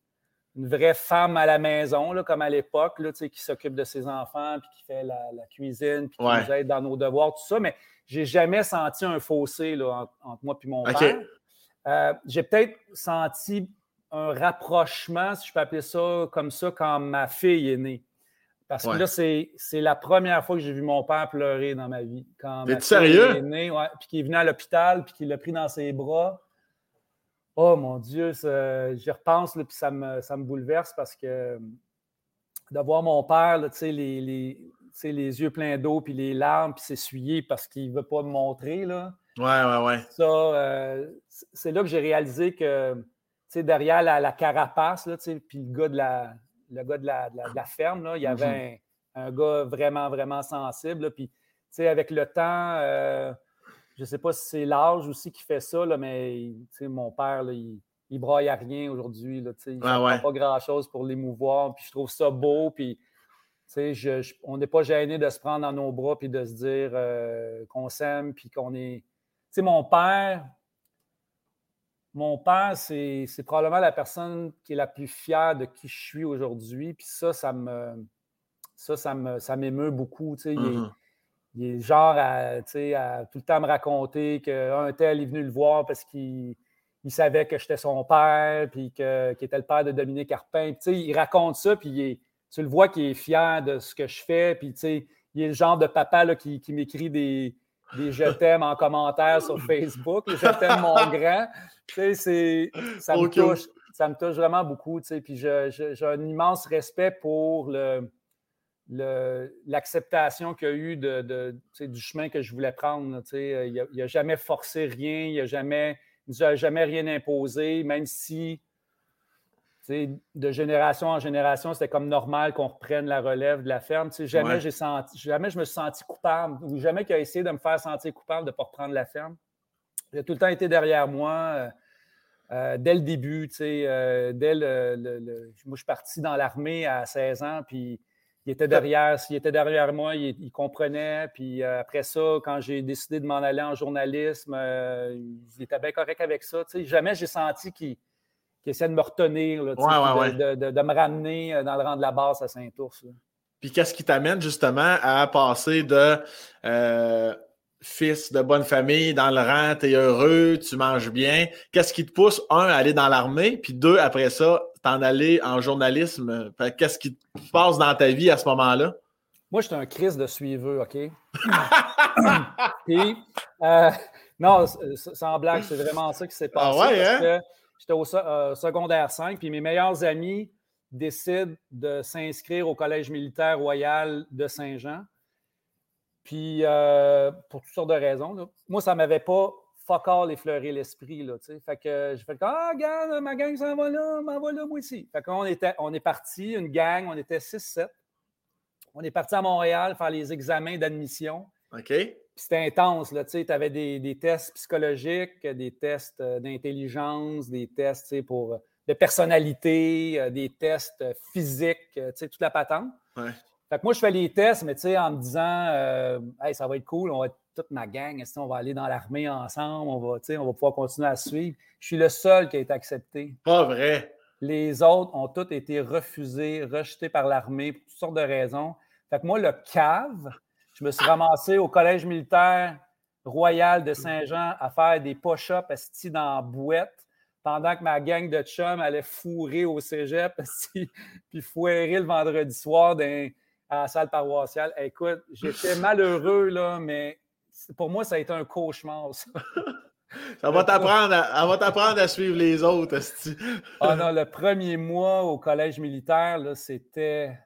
vraie femme à la maison, là, comme à l'époque, qui s'occupe de ses enfants, puis qui fait la, cuisine, puis qui nous aide dans nos devoirs, tout ça. Mais j'ai jamais senti un fossé là, entre, moi et mon père. Euh, j'ai peut-être senti un rapprochement, si je peux appeler ça comme ça, quand ma fille est née. Parce que là, c'est, la première fois que j'ai vu mon père pleurer dans ma vie. Quand ma sérieux? est née, puis qu'il est venu à l'hôpital, puis qu'il l'a pris dans ses bras. Oh mon Dieu, j'y repense, puis ça me, ça me bouleverse parce que de voir mon père, les, les, les yeux pleins d'eau, puis les larmes, puis s'essuyer parce qu'il ne veut pas me montrer. Là. Ouais, ouais, ouais. Ça, euh, c'est là que j'ai réalisé que, derrière la, carapace, là, puis le gars de la, le gars de la, ferme, là, il y avait mm-hmm. un, gars vraiment, vraiment sensible. puis, avec le temps, euh, je ne sais pas si c'est l'âge aussi qui fait ça, là, mais mon père, il, il braille à rien aujourd'hui. Il ne pas grand-chose pour l'émouvoir. Puis je trouve ça beau. Puis, je, on n'est pas gêné de se prendre dans nos bras puis de se dire euh, qu'on s'aime puis qu'on est sais, mon père, mon père, c'est probablement la personne qui est la plus fière de qui je suis aujourd'hui. Puis ça, ça me, ça, ça m'émeut beaucoup. Tu sais, mm-hmm. il, est, genre à, tu sais, à, tout le temps me raconter qu'un tel est venu le voir parce qu'il il savait que j'étais son père, puis qu'il était le père de Dominique tu sais, il raconte ça, puis tu le vois qu'il est fier de ce que je fais. Puis il est le genre de papa là, qui, qui m'écrit des, des je t'aime en commentaire sur Facebook. Je t'aime mon grand. Tu sais, ça, me touche, ça me touche vraiment beaucoup. Tu sais, puis j'ai un immense respect pour le, l'acceptation qu'il y a eu de, du chemin que je voulais prendre. il n'a jamais forcé rien, il n'a jamais, jamais rien imposé, même si de génération en génération, c'était comme normal qu'on reprenne la relève de la ferme. jamais, j'ai senti, jamais je me suis senti coupable ou jamais qu'il a essayé de me faire sentir coupable de ne pas reprendre la ferme. Il a tout le temps été derrière moi euh, euh, dès le début. Euh, dès le, moi, je suis parti dans l'armée à 16 ans, puis il était derrière, s'il était derrière moi, il, comprenait. Puis après ça, quand j'ai décidé de m'en aller en journalisme, il était bien correct avec ça. jamais j'ai senti qu'il qui essaie de me retenir, de, me ramener euh, dans le rang de la base à Saint-Ours. Puis qu'est-ce qui t'amène justement à passer de euh, fils de bonne famille dans le rang, tu es heureux, tu manges bien. Qu'est-ce qui te pousse, un, à aller dans l'armée, puis deux, après ça, t'en aller en journalisme? Qu'est-ce qui te passe dans ta vie à ce moment-là? Moi, j'étais un Christ de suiveux, OK? puis, euh, non, sans blague, c'est vraiment ça qui s'est ah passé. Ah ouais, hein? J'étais au euh, secondaire 5, puis mes meilleurs amis décident de s'inscrire au Collège militaire royal de Saint-Jean. Puis, euh, pour toutes sortes de raisons. Moi, ça ne m'avait pas fuck all effleuré l'esprit. Là, fait que j'ai fait Ah, regarde, ma gang s'en va là, m'en va là, moi aussi. Fait qu'on on est parti, une gang, on était 6-7. On est parti à Montréal faire les examens d'admission. OK c'était intense. Tu avais des, tests psychologiques, des tests euh, d'intelligence, des tests pour, euh, de personnalité, euh, des tests physiques, toute la patente. Fait que moi, je fais les tests, mais en me disant hey, ça va être cool, on va être toute ma gang, on va aller dans l'armée ensemble, on va, on va pouvoir continuer à suivre. Je suis le seul qui a été accepté. Pas vrai. Les autres ont tous été refusés, rejetés par l'armée pour toutes sortes de raisons. Fait que moi, le cave, je me suis ramassé au Collège militaire royal de Saint-Jean à faire des push-ups assis dans la bouette pendant que ma gang de chums allait fourrer au cégep puis foirer le vendredi soir dans, à la salle paroissiale. Écoute, j'étais malheureux, là, mais pour moi, ça a été un cauchemar. Ça, ça va t'apprendre à, à, suivre les autres. ah non, le premier mois au collège militaire, c'était.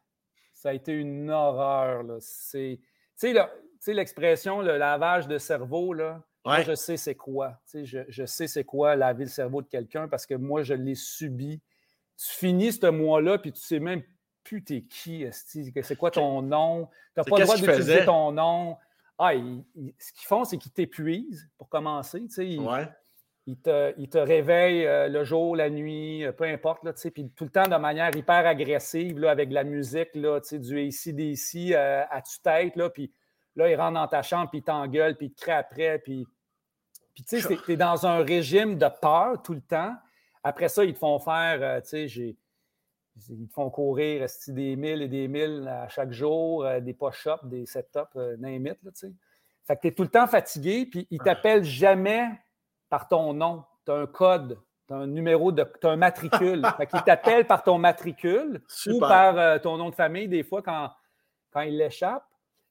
Ça a été une horreur. C'est tu sais, l'expression le lavage de cerveau, là, moi, je sais c'est quoi. Je, je, sais c'est quoi laver le cerveau de quelqu'un parce que moi, je l'ai subi. Tu finis ce mois-là, puis tu sais même plus t'es qui, c'est quoi ton nom. Tu n'as pas le droit d'utiliser ton nom. Ah, ce qu'ils font, c'est qu'ils t'épuisent pour commencer. Ils, ils, te, ils, te, réveillent euh, le jour, la nuit, euh, peu importe. Là, puis tout le temps de manière hyper agressive, là, avec la musique, là, du ACDC euh, à tue-tête. Là, puis là, ils rentrent dans ta chambre, puis ils t'engueulent, puis ils te créent après. Puis, puis tu sais, tu es dans un régime de peur tout le temps. Après ça, ils te font faire, tu sais, j'ai ils te font courir des milles et des milles à chaque jour, des push-ups, des set-ups, euh, name Fait que tu es tout le temps fatigué, puis ils t'appellent jamais par ton nom. Tu as un code, tu as un numéro, de, tu as un matricule. fait qu'ils t'appellent par ton matricule ou par euh, ton nom de famille, des fois, quand, quand il l'échappe.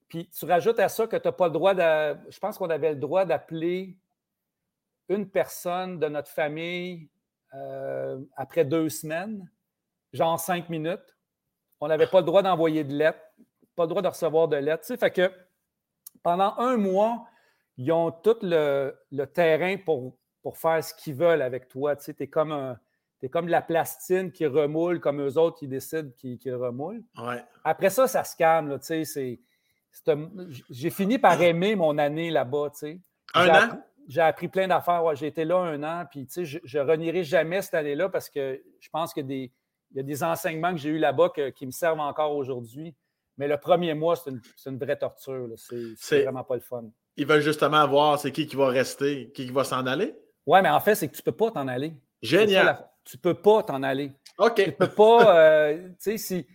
Puis tu rajoutes à ça que tu n'as pas le droit de. Je pense qu'on avait le droit d'appeler une personne de notre famille euh, après deux semaines, genre cinq minutes. On n'avait pas le droit d'envoyer de lettres, pas le droit de recevoir de lettres. Tu sais, fait que pendant un mois, ils ont tout le, terrain pour, pour faire ce qu'ils veulent avec toi. Tu sais, es comme un, es comme la plastine qui remoule, comme eux autres qui décident qu'ils qui remoulent. Après ça, ça se calme. tu sais, j'ai fini par aimer mon année là-bas. Tu sais. Un an? J'ai appris plein d'affaires. j'ai été là un an, puis je ne renierai jamais cette année-là parce que je pense qu'il y a des enseignements que j'ai eus là-bas qui me servent encore aujourd'hui. Mais le premier mois, c'est une, vraie torture. C'est vraiment pas le fun. Ils veulent justement voir c'est qui qui va rester, qui, qui va s'en aller. Oui, mais en fait, c'est que tu ne peux pas t'en aller. Génial. Tu ne peux pas t'en aller. OK. Tu ne peux pas, euh, tu sais, si.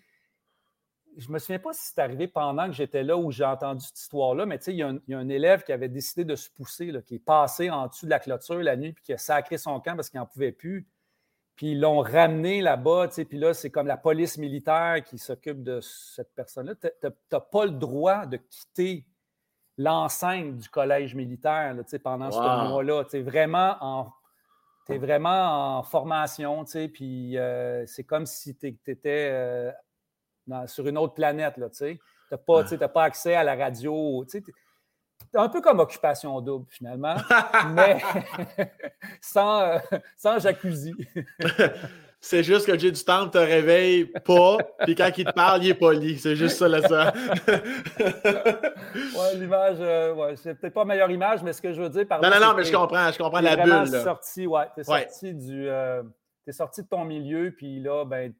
je me souviens pas si c'est arrivé pendant que j'étais là où j'ai entendu cette histoire-là, mais il y, a un élève qui avait décidé de se pousser, qui est passé en dessous de la clôture la nuit, puis qui a sacré son camp parce qu'il n'en pouvait plus. Puis ils l'ont ramené là-bas, puis là, c'est comme la police militaire qui s'occupe de cette personne-là. Tu n'as pas le droit de quitter l'enceinte du collège militaire pendant ce mois-là. Tu es vraiment en tu es vraiment en formation, tu sais, puis euh, c'est comme si tu étais euh, sur une autre planète, là, tu sais. Tu n'as pas, pas, accès à la radio, tu sais. Un peu comme occupation double, finalement, mais sans, euh, sans jacuzzi. C'est juste que Jay du Temple te réveille pas, puis quand il te parle, il est poli. C'est juste ça, là, ça. ouais, l'image, euh, ouais, c'est peut-être pas la meilleure image, mais ce que je veux dire par Non, non, non, mais je comprends, je comprends la bulle. Là. Sorti, ouais, t'es sorti du. Euh, es sorti de ton milieu, puis là, ben,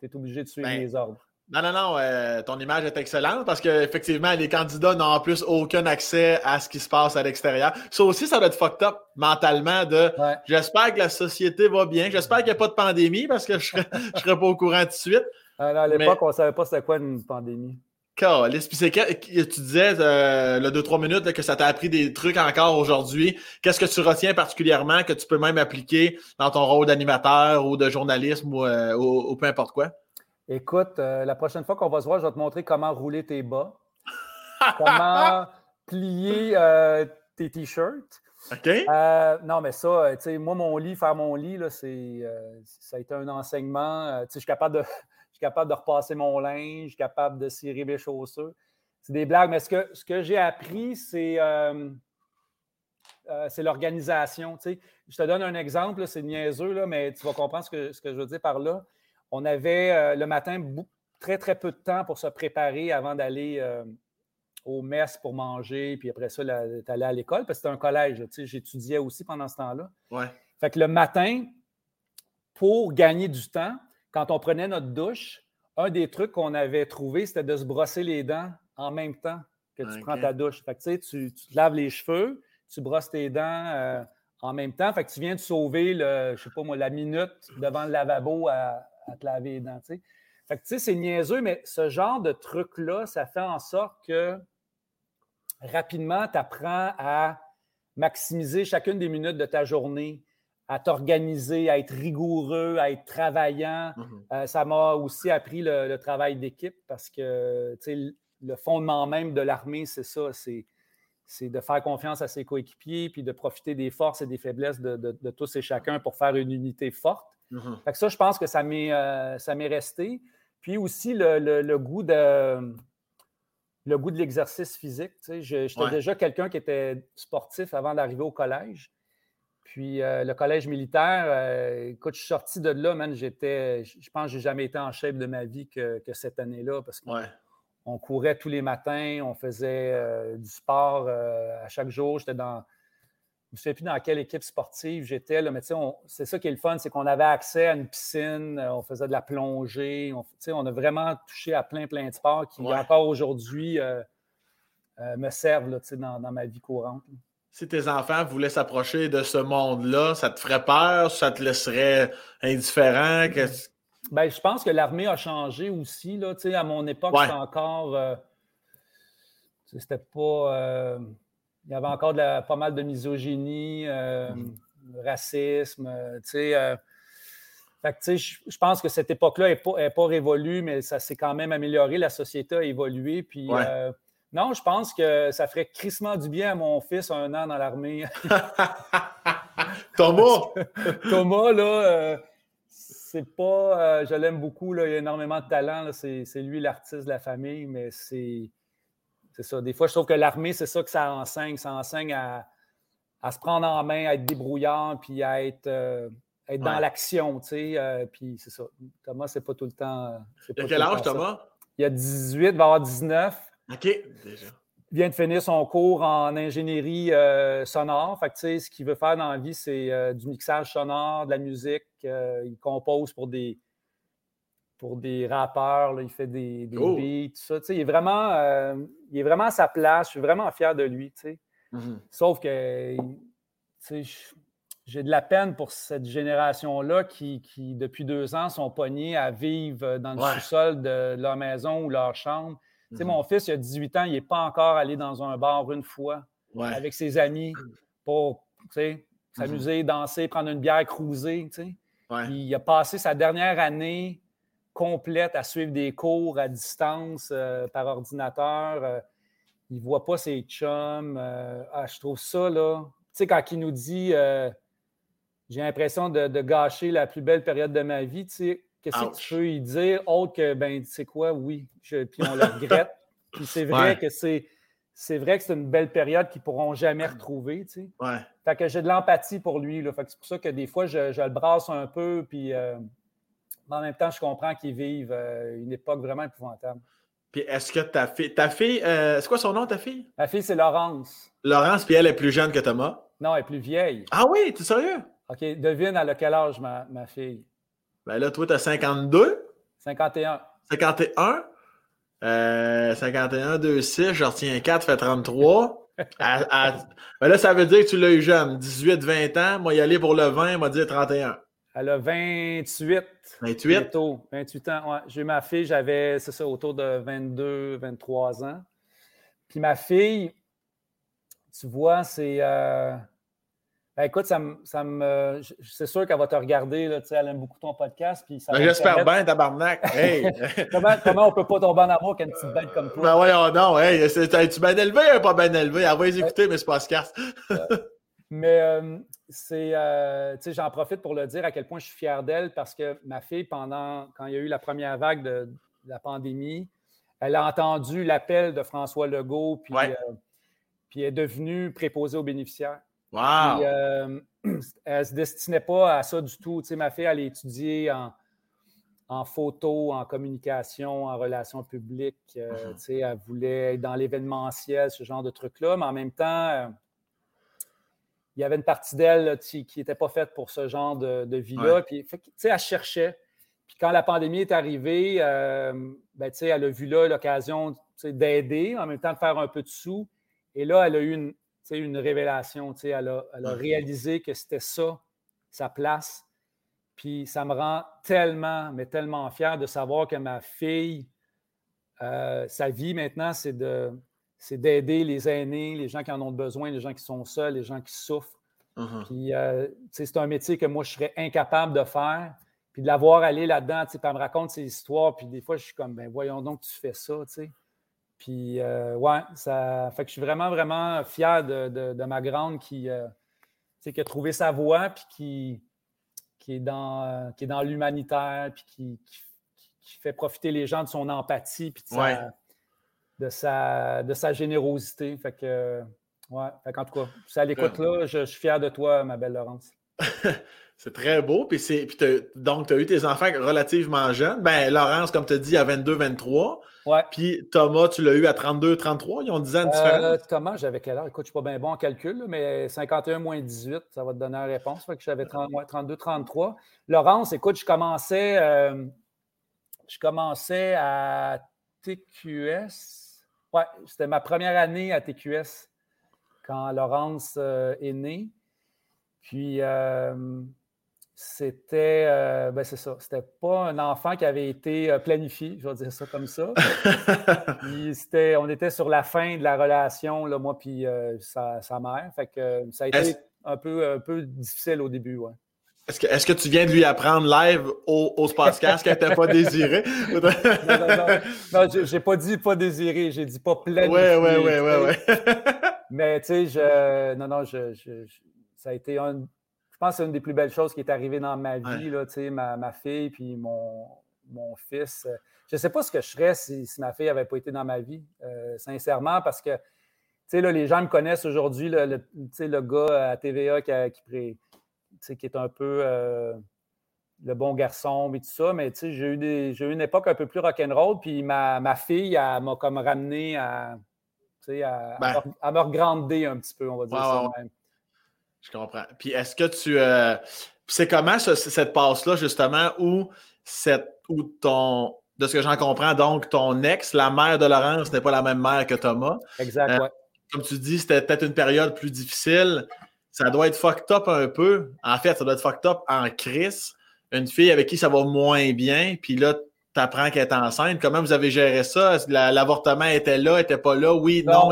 t'es obligé de suivre ben, les ordres. Non, non, non, euh, ton image est excellente parce qu'effectivement, les candidats n'ont en plus aucun accès à ce qui se passe à l'extérieur. Ça aussi, ça doit être fucked up mentalement de j'espère que la société va bien, j'espère qu'il n'y a pas de pandémie parce que je ne serais, pas au courant tout de suite. à l'époque, on ne savait pas c'était quoi une pandémie. tu disais euh, le 2-3 minutes que ça t'a appris des trucs encore aujourd'hui. Qu'est-ce que tu retiens particulièrement que tu peux même appliquer dans ton rôle d'animateur ou de journalisme ou euh, peu importe quoi? Écoute, euh, la prochaine fois qu'on va se voir, je vais te montrer comment rouler tes bas, comment plier euh, tes t-shirts. OK. Euh, non, mais ça, tu sais, moi, mon lit, faire mon lit, là, c'est, ça a été un enseignement. tu sais, je suis capable de. Je suis capable de repasser mon linge, je suis capable de cirer mes chaussures. C'est des blagues, mais ce que, ce que j'ai appris, c'est, c'est l'organisation. Tu sais. Je te donne un exemple, c'est niaiseux, là, mais tu vas comprendre ce que, ce que je veux dire par là. On avait euh, le matin très, très peu de temps pour se préparer avant d'aller euh, au mess pour manger, puis après ça, d'aller à l'école, parce que c'était un collège. J'étudiais aussi pendant ce temps-là. Ouais. Fait que le matin, pour gagner du temps, quand on prenait notre douche, un des trucs qu'on avait trouvé, c'était de se brosser les dents en même temps que tu prends ta douche. Fait que, tu, tu te laves les cheveux, tu brosses tes dents euh, en même temps. Fait que tu viens de sauver, le, je sais pas moi, la minute devant le lavabo à, à te laver les dents. Fait que, tu sais, c'est niaiseux, mais ce genre de truc-là, ça fait en sorte que rapidement, tu apprends à maximiser chacune des minutes de ta journée, à t'organiser, à être rigoureux, à être travaillant. Mm-hmm. Euh, ça m'a aussi appris le, travail d'équipe parce que le fondement même de l'armée, c'est ça, c'est, de faire confiance à ses coéquipiers puis de profiter des forces et des faiblesses de tous et chacun pour faire une unité forte. Mhm. ça, je pense que ça m'est, euh, resté. Puis aussi le, goût de le goût de l'exercice physique. j'étais déjà quelqu'un qui était sportif avant d'arriver au collège. Puis euh, le collège militaire, euh, écoute, je suis sorti de là, man, j'étais, je pense que j'ai jamais été en shape de ma vie que, cette année-là parce qu'on courait tous les matins, on faisait du sport à chaque jour. J'étais dans, je ne sais plus dans quelle équipe sportive j'étais, mais c'est ça qui est le fun, c'est qu'on avait accès à une piscine, euh, on faisait de la plongée, on, on a vraiment touché à plein, plein de sports qui, encore aujourd'hui, euh, euh, me servent là, dans, dans, ma vie courante. Si tes enfants voulaient s'approcher de ce monde-là, ça te ferait peur, ça te laisserait indifférent? Ben, je pense que l'armée a changé aussi. Là, à mon époque, c'était encore. c'était pas il y avait encore pas mal de misogynie, euh, mm-hmm. racisme. Euh, euh, je pense que cette époque-là n'est pas, pas, révolue, mais ça s'est quand même amélioré. La société a évolué. Puis, non, je pense que ça ferait crissement du bien à mon fils un an dans l'armée. Thomas! Thomas, là, c'est pas. je l'aime beaucoup, là, il a énormément de talent. C'est lui l'artiste de la famille, mais c'est c'est ça. Des fois, je trouve que l'armée, c'est ça que ça enseigne. Ça enseigne à, se prendre en main, à être débrouillant, puis à être, euh, être dans l'action, tu sais. Euh, puis c'est ça. Thomas, c'est pas tout le temps. Il a quel âge, Thomas? Il a 18, il va avoir 19. OK, déjà. Il vient de finir son cours en ingénierie euh, sonore. Fait que, ce qu'il veut faire dans la vie, c'est du mixage sonore, de la musique. il compose pour des, pour des rappeurs, il fait des, beats, tout ça. il, est vraiment, euh, il est vraiment à sa place. Je suis vraiment fier de lui. Mm-hmm. Sauf que j'ai de la peine pour cette génération-là qui, qui, depuis deux ans, sont pognés à vivre dans le sous-sol de leur maison ou leur chambre. Mm-hmm. mon fils, il a 18 ans, il n'est pas encore allé dans un bar une fois avec ses amis pour mm-hmm. s'amuser, danser, prendre une bière, cruiser. Il a passé sa dernière année complète à suivre des cours à distance euh, par ordinateur. Euh, il ne voit pas ses chums. Euh, ah, je trouve ça, là. Tu sais, quand il nous dit j'ai l'impression de, gâcher la plus belle période de ma vie, tu sais, qu'est-ce que tu peux y dire? Autre que, ben, tu sais quoi, oui, puis on le regrette. puis c'est vrai que c'est. C'est vrai que c'est une belle période qu'ils ne pourront jamais retrouver. Tu sais. ouais. Fait que j'ai de l'empathie pour lui. Là. Fait que c'est pour ça que des fois, je, le brasse un peu. Puis en même temps, je comprends qu'ils vivent euh, une époque vraiment épouvantable. Puis est-ce que ta fille. Ta fille, euh, c'est quoi son nom, ta fille? Ma fille, c'est Laurence. Laurence, puis elle est plus jeune que Thomas? Non, elle est plus vieille. Ah oui, t'es sérieux? OK, devine, à quel âge, ma, ma fille? Ben là, toi, t'as 52? 51. 51? Euh, 51, 2, 6, je retiens 4, fait 33. Ben là, ça veut dire que tu l'as eu jeune, 18, 20 ans. Moi, y aller pour le 20, m'a dit 31. Elle a 28. 28? 28 ans, ouais. J'ai eu ma fille, j'avais, c'est ça, autour de 22, 23 ans. Puis ma fille, tu vois, c'est. Euh... Ben écoute, ça me, ça me, c'est sûr qu'elle va te regarder. Là, elle aime beaucoup ton podcast. Puis ben, J'espère bien, tabarnak. Hey. comment, comment on peut pas tomber en amour avec une petite bête comme toi? Ben voyons, non. Hey, es-tu bien élevé ou pas bien élevé? Elle va les écouter, mais c'est pas ce mais euh, c'est, euh, j'en profite pour le dire à quel point je suis fier d'elle parce que ma fille, pendant, quand il y a eu la première vague de, la pandémie, elle a entendu l'appel de François Legault, puis, euh, puis est devenue préposée aux bénéficiaires. Wow! elle ne se destinait pas à ça du tout. ma fille, elle a étudié en, en photo, en communication, en relations publiques. Uh-huh. Elle voulait être dans l'événementiel, ce genre de trucs-là, mais en même temps, il y avait une partie d'elle qui n'était pas faite pour ce genre de, vie-là. Puis, tu sais, elle cherchait. Puis quand la pandémie est arrivée, euh, ben, tu sais, elle a vu là l'occasion d'aider, en même temps de faire un peu de sous. Et là, elle a eu une, une révélation. Elle a, elle a réalisé que c'était ça, sa place. Puis ça me rend tellement, mais tellement fier de savoir que ma fille, euh, sa vie maintenant, c'est de, c'est d'aider les aînés, les gens qui en ont besoin, les gens qui sont seuls, les gens qui souffrent. Uh-huh. Puis, euh, c'est un métier que moi, je serais incapable de faire. Puis de l'avoir allé là-dedans, puis elle me raconte ses histoires, puis des fois, je suis comme, ben voyons donc, tu fais ça, tu sais. Puis, euh, ouais, ça fait que je suis vraiment, vraiment fier de, ma grande qui, euh, qui a trouvé sa voie, puis qui, qui est dans, qui est dans l'humanitaire, puis qui, fait profiter les gens de son empathie, puis de de sa, de sa générosité. Fait que, ouais, fait en tout cas, si à l'écoute là, je, suis fier de toi, ma belle Laurence. c'est très beau. Puis, donc, tu as eu tes enfants relativement jeunes. Ben, Laurence, comme tu as dit, à 22, 23. Ouais. Puis Thomas, tu l'as eu à 32, 33. Ils ont 10 ans de différence. Euh, Thomas, j'avais quel âge? Écoute, je ne suis pas bien bon en calcul, mais 51 moins 18, ça va te donner la réponse. Fait que j'avais 32, 33. Laurence, écoute, je commençais, euh, je commençais à TQS oui, c'était ma première année à TQS quand Laurence euh, est née. Puis, euh, c'était, euh, ben c'est ça, c'était pas un enfant qui avait été planifié, je vais dire ça comme ça. puis c'était, on était sur la fin de la relation, là, moi puis sa, mère. Fait que ça a été un peu, un peu difficile au début, ouais. Est-ce que, est que, tu viens de lui apprendre live au, au Spacecast qu'elle n'était pas désirée? non, non, non. non j'ai pas dit pas désiré, j'ai dit pas planifié. Oui, oui, oui, oui, ouais. Mais tu sais, je, non, non, je, je, ça a été un, je pense que c'est une des plus belles choses qui est arrivée dans ma vie, là, tu sais, ma, ma, fille puis mon, mon fils. Je ne sais pas ce que je serais si, si ma fille n'avait pas été dans ma vie, euh, sincèrement, parce que, tu sais, les gens me connaissent aujourd'hui, le, le, le gars à TVA qui, a, qui, qui est un peu euh, le bon garçon et tout ça. Mais j'ai eu, des, j'ai eu une époque un peu plus rock'n'roll. Puis ma, ma fille, elle m'a comme ramené à, à, ben. à, me regrander un petit peu, on va dire ça même. Je comprends. Puis est-ce que tu. Euh, c'est comment cette passe-là, justement, où, cette, où ton. De ce que j'en comprends, donc, ton ex, la mère de Laurence, n'est pas la même mère que Thomas. Exact, euh, Comme tu dis, c'était peut-être une période plus difficile ça doit être fucked up un peu. En fait, ça doit être fucked up en crise. Une fille avec qui ça va moins bien, puis là, tu apprends qu'elle est enceinte. Comment vous avez géré ça? L'avortement était là, était pas là? Oui, non.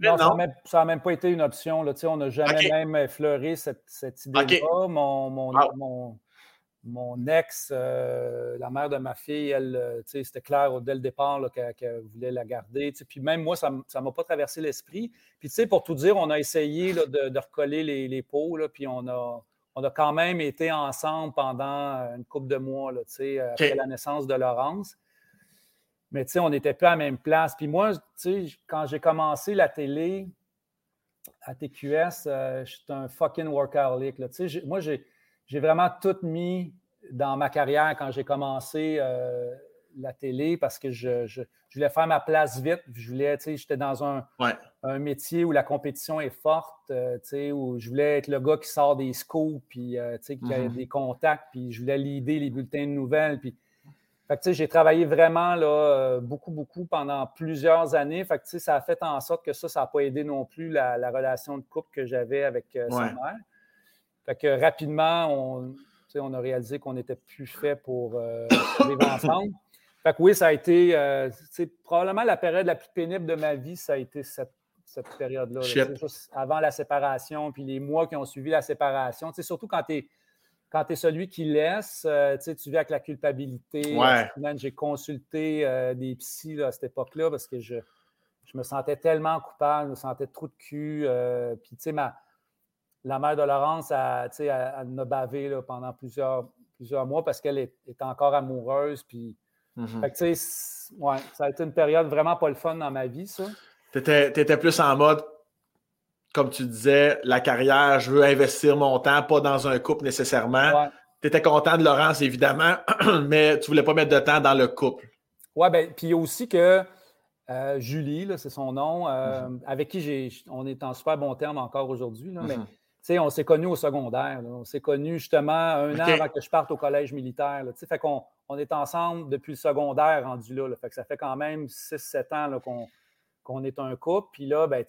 non, Ça n'a même, pas été une option. Là. On n'a jamais même effleuré cette, cette idée-là. Mon, mon, mon, mon ex, euh, la mère de ma fille, elle, euh, c'était clair dès le départ qu'elle voulait la garder. Puis même moi, ça ne m'a pas traversé l'esprit. Puis pour tout dire, on a essayé de, recoller les, les pots, puis on a, on a quand même été ensemble pendant une couple de mois là, après la naissance de Laurence. Mais on n'était plus à la même place. Puis moi, quand j'ai commencé la télé à TQS, euh, j'étais un fucking workaholic. Là. Moi, j'ai j'ai vraiment tout mis dans ma carrière quand j'ai commencé euh, la télé parce que je, voulais faire ma place vite. Je voulais, j'étais dans un, un, métier où la compétition est forte, euh, où je voulais être le gars qui sort des scoops, puis euh, qui a mm-hmm. des contacts, puis je voulais lider les bulletins de nouvelles. Puis, j'ai travaillé vraiment là, beaucoup, beaucoup pendant plusieurs années. Fait ça a fait en sorte que ça, ça n'a pas aidé non plus la, relation de couple que j'avais avec sa mère. Fait que rapidement, on, on a réalisé qu'on n'était plus fait pour euh, vivre ensemble. Fait que oui, ça a été euh, probablement la période la plus pénible de ma vie, ça a été cette, période-là. avant la séparation, puis les mois qui ont suivi la séparation. Surtout quand tu es quand tu es celui qui laisse, euh, tu vis avec la culpabilité. Ouais. J'ai consulté des psys à cette époque-là parce que je, je, me sentais tellement coupable, je me sentais trop de cul. puis, tu sais, ma, la mère de Laurence, a, elle, elle m'a bavé là, pendant plusieurs, plusieurs mois parce qu'elle est, encore amoureuse. Puis, mm-hmm. ouais, ça a été une période vraiment pas le fun dans ma vie, ça. Tu étais, plus en mode, comme tu disais, la carrière, je veux investir mon temps, pas dans un couple nécessairement. Tu étais content de Laurence, évidemment, mais tu voulais pas mettre de temps dans le couple. Oui, ben, puis aussi que euh, Julie, c'est son nom, euh, mm-hmm. avec qui on est en super bon terme encore aujourd'hui, mais on s'est connus au secondaire. On s'est connus justement un an avant que je parte au collège militaire. Là, fait qu'on on est ensemble depuis le secondaire rendu là. Fait que ça fait quand même 6-7 ans qu'on, est un couple. Puis là, ben,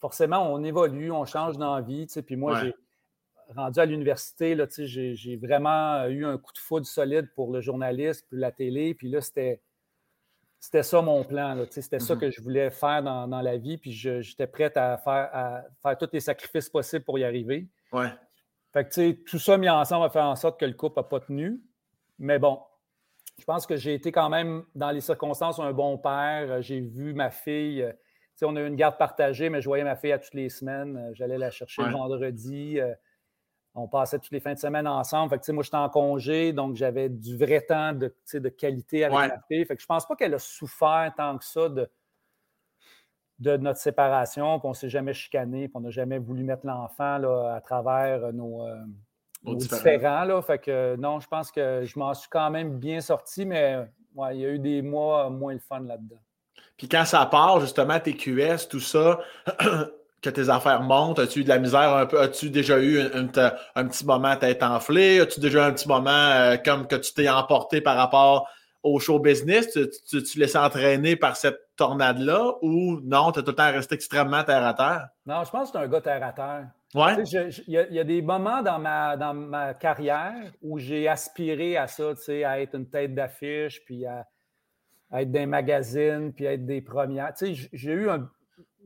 forcément, on évolue, on change d'envie. Puis moi, j'ai rendu à l'université, j'ai, j'ai vraiment eu un coup de foudre solide pour le journalisme, pour la télé. Puis là, c'était c'était ça mon plan. C'était ça mhm. que je voulais faire dans, la vie. Puis j'étais prête à faire, à faire tous les sacrifices possibles pour y arriver. Ouais. Fait que, tout ça mis ensemble a fait en sorte que le couple n'a pas tenu. Mais bon, je pense que j'ai été quand même, dans les circonstances, un bon père. J'ai vu ma fille. Euh, on a eu une garde partagée, mais je voyais ma fille à toutes les semaines. J'allais la chercher le vendredi. Euh, on passait toutes les fins de semaine ensemble. Fait que, moi, j'étais en congé, donc j'avais du vrai temps de, de qualité avec ma fille. Fait que je pense pas qu'elle a souffert tant que ça de, de notre séparation, puis on s'est jamais chicané, puis on n'a jamais voulu mettre l'enfant à travers nos, euh, différents. Là. Fait que non, je pense que je m'en suis quand même bien sorti, mais ouais, il y a eu des mois moins le fun là-dedans. Puis quand ça part, justement, tes QS, tout ça, que tes affaires montent? As-tu eu de la misère un peu? As-tu déjà eu un, petit moment tête enflée? As-tu déjà eu un petit moment euh, comme que tu t'es emporté par rapport au show business? Tu, tu, laissais entraîner par cette tornade-là ou non, tu as tout le temps resté extrêmement terre à terre? Non, je pense que tu es un gars terre à terre. Ouais. Il y, a des moments dans ma, dans ma carrière où j'ai aspiré à ça, à être une tête d'affiche, puis à, être des magazines, puis à être des premières. J'ai eu un,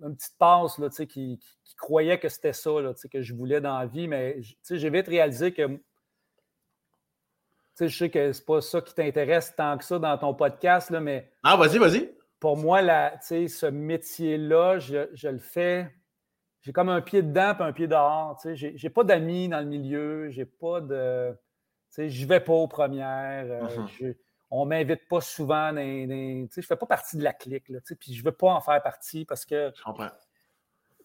une petite passe là, qui, qui, croyait que c'était ça là, que je voulais dans la vie, mais j'ai vite réalisé que je sais que c'est pas ça qui t'intéresse tant que ça dans ton podcast, là, mais. Ah, vas-y, vas-y. Pour moi, là, ce métier-là, je, je, le fais. J'ai comme un pied dedans et un pied dehors. J'ai, j'ai pas d'amis dans le milieu, j'ai pas de. Je vais pas aux premières. Euh, uh-huh on ne m'invite pas souvent dans, je ne fais pas partie de la clique, là, puis je ne veux pas en faire partie parce que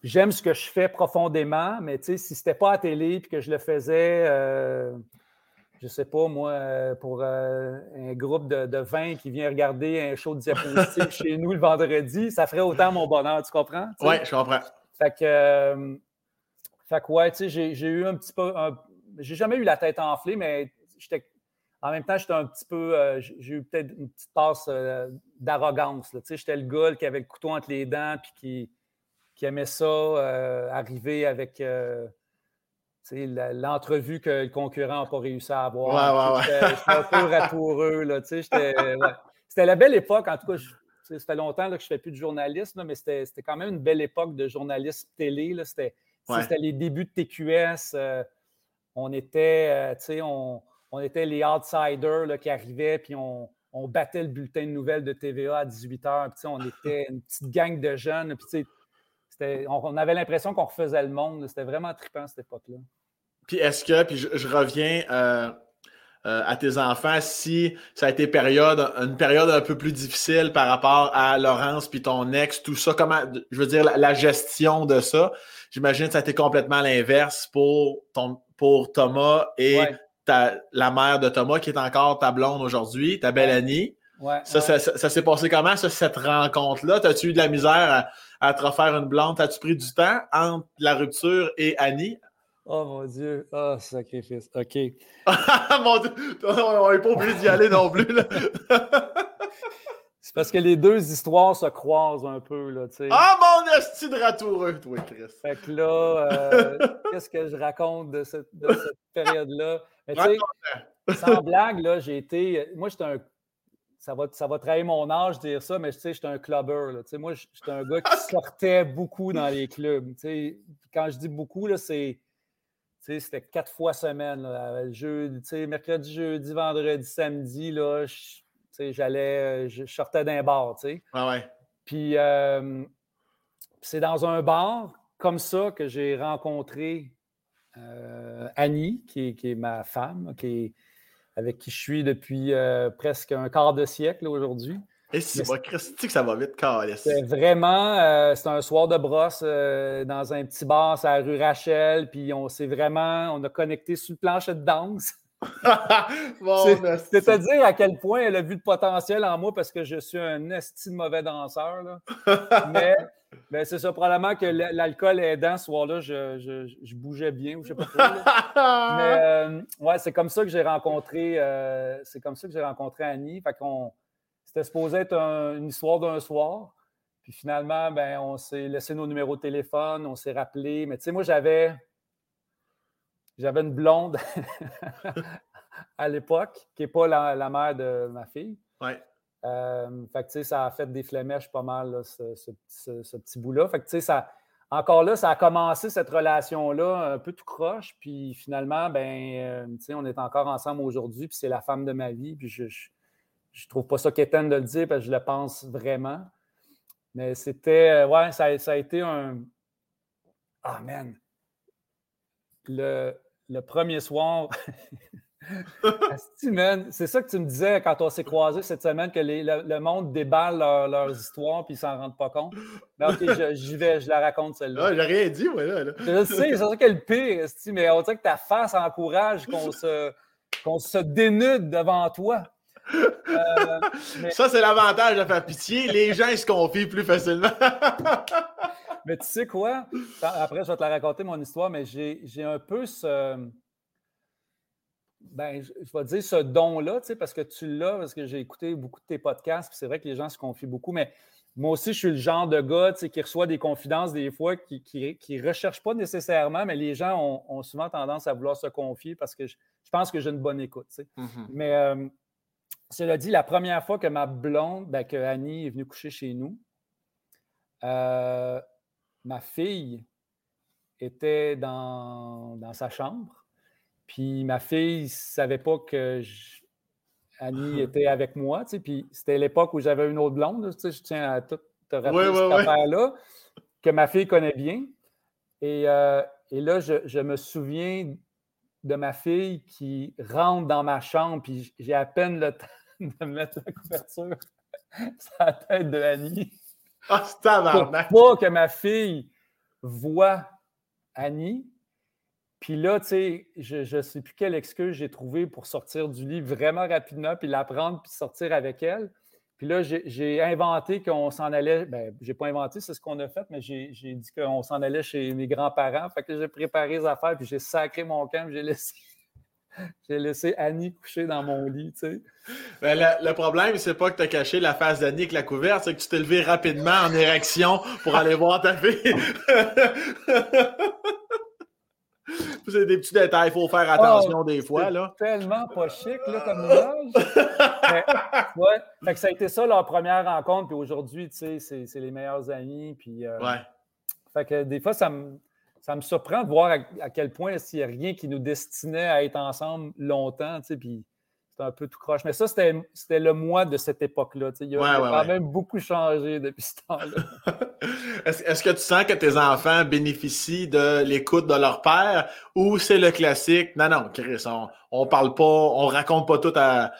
j'aime ce que je fais profondément, mais si ce n'était pas à télé et que je le faisais, euh, je ne sais pas, moi, euh, pour euh, un groupe de, 20 qui vient regarder un show de diapositive chez nous le vendredi, ça ferait autant mon bonheur, tu comprends? Oui, je comprends. Fait que, fait que ouais, j'ai eu un petit peu, j'ai jamais eu la tête enflée, mais j'étais en même temps, j'étais un petit peu. Euh, j'ai eu peut-être une petite passe euh, d'arrogance. J'étais le gars qui avait le couteau entre les dents puis qui, qui aimait ça, euh, arriver avec l'entrevue que le concurrent n'a pas réussi à avoir. Ouais, ouais, J'étais un peu ratoureux. C'était la belle époque. En tout cas, ça fait longtemps que je ne fais plus de journalisme, mais c'était quand même une belle époque de journalisme télé. C'était les débuts de TQS. On, était, euh, on, on, était les outsiders qui arrivaient, puis on, battait le bulletin de nouvelles de TVA à 18h. on était une petite gang de jeunes. Puis, on, on, avait l'impression qu'on refaisait le monde. C'était vraiment trippant cette époque-là. Puis est-ce que, puis je, reviens euh, euh, à tes enfants, si ça a été période, une période un peu plus difficile par rapport à Laurence puis ton ex, tout ça, comment, je veux dire, la, gestion de ça, j'imagine que ça a été complètement l'inverse pour, ton, pour Thomas et ta, la mère de Thomas qui est encore ta blonde aujourd'hui, ta belle Annie. ça, ça, s'est passé comment, cette rencontre-là? As-tu eu de la misère à, à te refaire une blonde? As-tu pris du temps entre la rupture et Annie? Oh mon Dieu. Oh, sacrifice. OK. mon Dieu. On n'est pas obligé d'y aller non plus. C'est parce que les deux histoires se croisent un peu. Là, sais. ah, mon esti de ratoureux, toi, Chris. Fait que là, euh, qu'est-ce que je raconte de cette, cette période-là? Sans blague, là, j'ai été. Moi, j'étais un. Ça va, ça va trahir mon âge de dire ça, mais tu sais, j'étais un clubber. Là, moi, j'étais un gars qui sortait beaucoup dans les clubs. Quand je dis beaucoup, là, c'est c'était quatre fois semaine. Jeudi, mercredi, jeudi, vendredi, samedi, là, j'allais, je sortais d'un bar. Ah ouais. Puis c'est dans un bar comme ça que j'ai rencontré euh, Annie, qui est, ma femme, qui avec qui je suis depuis euh, presque un quart de siècle aujourd'hui. Et si, moi, Christy, que ça va vite, C'est vraiment, euh, c'est un soir de brosse euh, dans un petit bar à la rue Rachel, puis on s'est vraiment, on a connecté sur le plancher de danse. c'est à dire à quel point elle a vu le potentiel en moi parce que je suis un esti mauvais danseur. mais, mais c'est ça, probablement que l'alcool aidant ce soir-là, je, je, bougeais bien ou je sais pas trop. mais euh, ouais, c'est comme ça que j'ai rencontré, c'est comme ça que j'ai rencontré Annie. Fait qu'on c'était supposé être une histoire d'un soir. Puis finalement, ben, on s'est laissé nos numéros de téléphone, on s'est rappelé. Mais tu sais, moi, j'avais. J'avais une blonde à l'époque, qui n'est pas la, mère de ma fille. Ouais. Euh, fait que, ça a fait des flémèches pas mal, ce, petit bout-là. Fait que, tu sais, ça, encore là, ça a commencé cette relation-là un peu tout croche. Puis finalement, ben, euh, on est encore ensemble aujourd'hui. Puis c'est la femme de ma vie. Puis je, je trouve pas ça qu'étenne de le dire parce que je le pense vraiment. Mais c'était, euh, ouais, ça, a été un. Ah, man! Le, premier soir. c'est ça que tu me disais quand on s'est croisés cette semaine, que le, monde déballe leurs histoires puis ils s'en rendent pas compte. Mais ok, j'y vais, je la raconte celle-là. Ah, j'ai rien dit, moi, là. Je sais, c'est ça qui est le pire, mais on dirait que ta face encourage qu'on se, qu'on se dénude devant toi. Euh, ça, c'est l'avantage de faire pitié. Les gens ils se confient plus facilement. mais tu sais quoi? Après, je vais te la raconter, mon histoire, mais j'ai un peu ce. Ben, je, vais dire ce don-là, tu sais, parce que tu l'as, parce que j'ai écouté beaucoup de tes podcasts, puis c'est vrai que les gens se confient beaucoup, mais moi aussi, je suis le genre de gars qui reçoit des confidences des fois, qui ne recherche pas nécessairement, mais les gens ont, souvent tendance à vouloir se confier parce que je, pense que j'ai une bonne écoute. Tu sais. Mm-hmm. Mais euh, cela dit, la première fois que ma blonde, ben, que Annie est venue coucher chez nous, euh, ma fille était dans, sa chambre. Puis ma fille ne savait pas que Annie était avec moi. puis c'était l'époque où j'avais une autre blonde. je tiens à tout te rappeler cette affaire-là, que ma fille connaît bien. Et, euh, là, je, me souviens de ma fille qui rentre dans ma chambre, puis j'ai à peine le temps de mettre la couverture sur la tête de Annie. Ah, c'est! Pour pas que ma fille voit Annie. Puis là, tu sais, je ne sais plus quelle excuse j'ai trouvé pour sortir du lit vraiment rapidement, puis la prendre, puis sortir avec elle. Puis là, j'ai inventé qu'on s'en allait. Ben, j'ai pas inventé, c'est ce qu'on a fait, mais j'ai dit qu'on s'en allait chez mes grands-parents. Fait que j'ai préparé les affaires, puis j'ai sacré mon camp, j'ai laissé j'ai laissé Annie coucher dans mon lit, tu sais. Ben, le, problème, c'est pas que tu as caché la face d'Annie avec la couverte, c'est que tu t'es levé rapidement en érection pour aller voir ta fille. C'est des petits détails, il faut faire ah, attention des fois. Là. tellement pas chic là, comme image. ouais. Fait que ça a été ça leur première rencontre, puis aujourd'hui, tu sais, c'est les meilleurs amis. Puis, euh, ouais. Fait que des fois, ça me, ça me surprend de voir à, quel point s'il n'y a rien qui nous destinait à être ensemble longtemps, tu sais, puis un peu tout croche. Mais ça, c'était le mois de cette époque-là. Il a, quand même beaucoup changé depuis ce temps-là. Est-ce que tu sens que tes enfants bénéficient de l'écoute de leur père ou c'est le classique? Non, non, Chris, on, ne parle pas, on raconte pas tout à,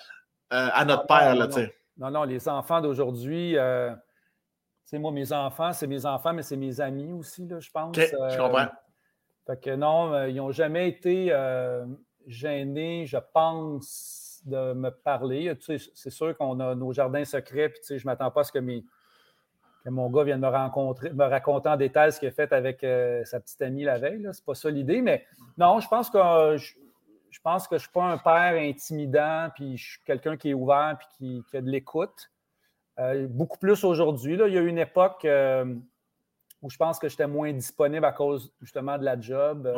à notre père. Non, là, non, non, les enfants d'aujourd'hui, euh, moi, mes enfants, c'est mes enfants, mais c'est mes amis aussi, là, je pense. je euh, comprends. fait que non, euh, ils n'ont jamais été gênés, je pense de me parler. c'est sûr qu'on a nos jardins secrets, puis je ne m'attends pas à ce que, mon gars vienne me rencontrer, me raconter en détail ce qu'il a fait avec euh, sa petite amie la veille. Ce n'est pas ça l'idée, mais non, je pense que je, pense que je ne suis pas un père intimidant, puis je suis quelqu'un qui est ouvert puis qui, a de l'écoute. Euh, beaucoup plus aujourd'hui. Il y a eu une époque euh, où je pense que j'étais moins disponible à cause justement de la job.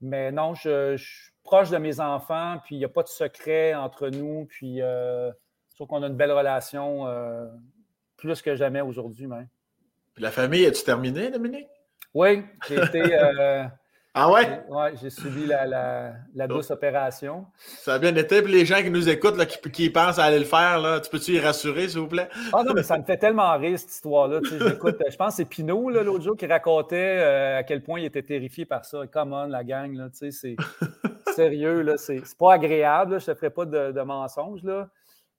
Mais non, je, je proche de mes enfants, puis il n'y a pas de secret entre nous, puis euh, je trouve qu'on a une belle relation euh, plus que jamais aujourd'hui même. Puis la famille, as-tu terminé, Dominique? Oui, j'ai été. Euh, ah ouais? Oui, j'ai subi la, la, douce opération. Ça a bien été. Puis les gens qui nous écoutent, là, qui, pensent à aller le faire, là, tu peux-tu y rassurer, s'il vous plaît? Ah non, mais ça me fait tellement rire, cette histoire-là. je pense que c'est Pinot, l'autre jour, qui racontait à quel point il était terrifié par ça. Come on, la gang, là, tu sais, c'est sérieux, là, c'est, pas agréable, je ne te ferai pas de, mensonges, là,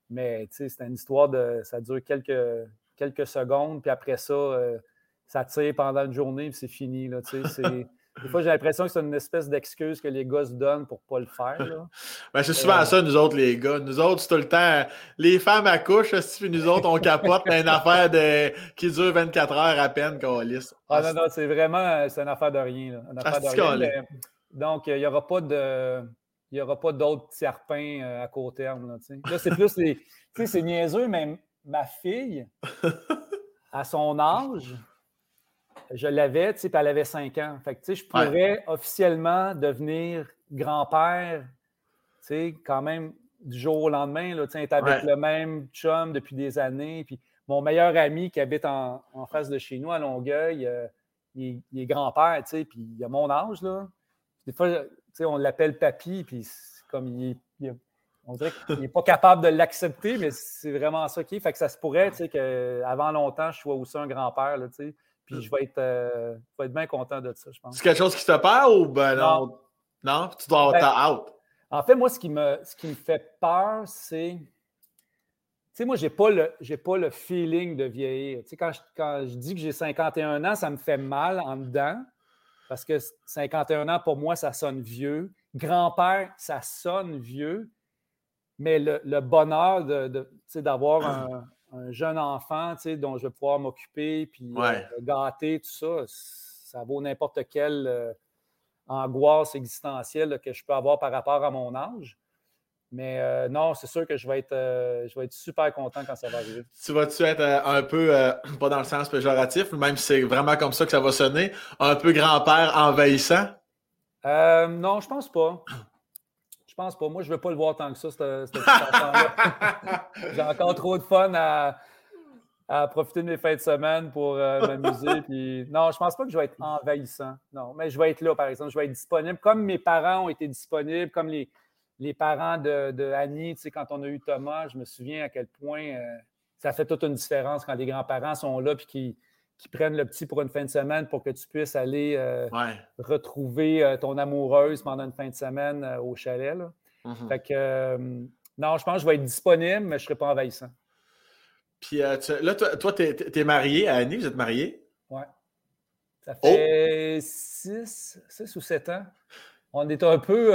mais c'est une histoire de. Ça dure quelques, quelques secondes, puis après ça, euh, ça tire pendant une journée, puis c'est fini. Là, des fois, j'ai l'impression que c'est une espèce d'excuse que les gars se donnent pour ne pas le faire. Ben, c'est souvent euh, ça, nous autres, les gars. Nous autres, c'est tout le temps. Les femmes accouchent, puis nous autres, on capote une affaire de... qui dure 24 heures à peine qu'on lisse. Ah non, non, c'est vraiment c'est une affaire de rien. Une affaire de rien donc, il n'y aura pas de. Il aura pas d'autres serpins euh, à court terme. Là, c'est plus les. Tu sais, c'est niaiseux, mais ma fille, à son âge, je l'avais, tu sais, puis elle avait 5 ans. Fait que, tu sais, je pourrais officiellement devenir grand-père, tu sais, quand même du jour au lendemain, là, tu sais, avec le même chum depuis des années. Puis mon meilleur ami qui habite en, face de chez nous, à Longueuil, euh, il, il, est grand-père, tu sais, puis il a mon âge, là. Des fois, on l'appelle papy, puis comme il, on dirait qu'il n'est pas capable de l'accepter, mais c'est vraiment ça qui est. Fait que ça se pourrait qu'avant longtemps, je sois aussi un grand-père, puis je vais, être, euh, être bien content de ça, je pense. C'est quelque chose qui te peur ou ben non? Non, tu dois ben, out. En fait, moi, ce qui me, ce qui me fait peur, c'est. Tu sais, moi, je n'ai pas, le, pas le feeling de vieillir. Tu sais, quand je, quand je dis que j'ai 51 ans, ça me fait mal en dedans. Parce que 51 ans, pour moi, ça sonne vieux. Grand-père, ça sonne vieux. Mais le, bonheur d'avoir un, jeune enfant dont je vais pouvoir m'occuper, puis euh, gâter, tout ça, ça vaut n'importe quelle euh, angoisse existentielle que je peux avoir par rapport à mon âge. Mais euh, non, c'est sûr que je vais, être, euh, je vais être super content quand ça va arriver. Tu vas-tu être euh, un peu, pas dans le sens péjoratif, même si c'est vraiment comme ça que ça va sonner, un peu grand-père envahissant? non, je pense pas. Je pense pas. Moi, je ne veux pas le voir tant que ça, J'ai encore trop de fun à, profiter de mes fins de semaine pour m'amuser. Puis... Non, je pense pas que je vais être envahissant. Non, mais je vais être là, par exemple. Je vais être disponible comme mes parents ont été disponibles, comme les les parents de, Annie, tu sais, quand on a eu Thomas, je me souviens à quel point euh, ça fait toute une différence quand les grands-parents sont là et qui, prennent le petit pour une fin de semaine pour que tu puisses aller euh, retrouver euh, ton amoureuse pendant une fin de semaine au chalet. Là. Mm-hmm. Fait que, non, je pense que je vais être disponible, mais je ne serai pas envahissant. Puis là, toi, tu es, marié à Annie, vous êtes marié? Oui. Ça fait 6 ou 7 ans. On est un peu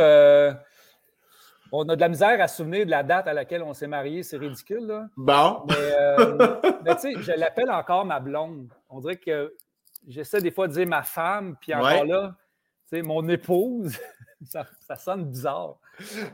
on a de la misère à se souvenir de la date à laquelle on s'est marié, c'est ridicule. Là. Bon. Mais, euh, tu sais, je l'appelle encore ma blonde. On dirait que j'essaie des fois de dire ma femme, puis encore là, tu sais, mon épouse. ça, sonne bizarre.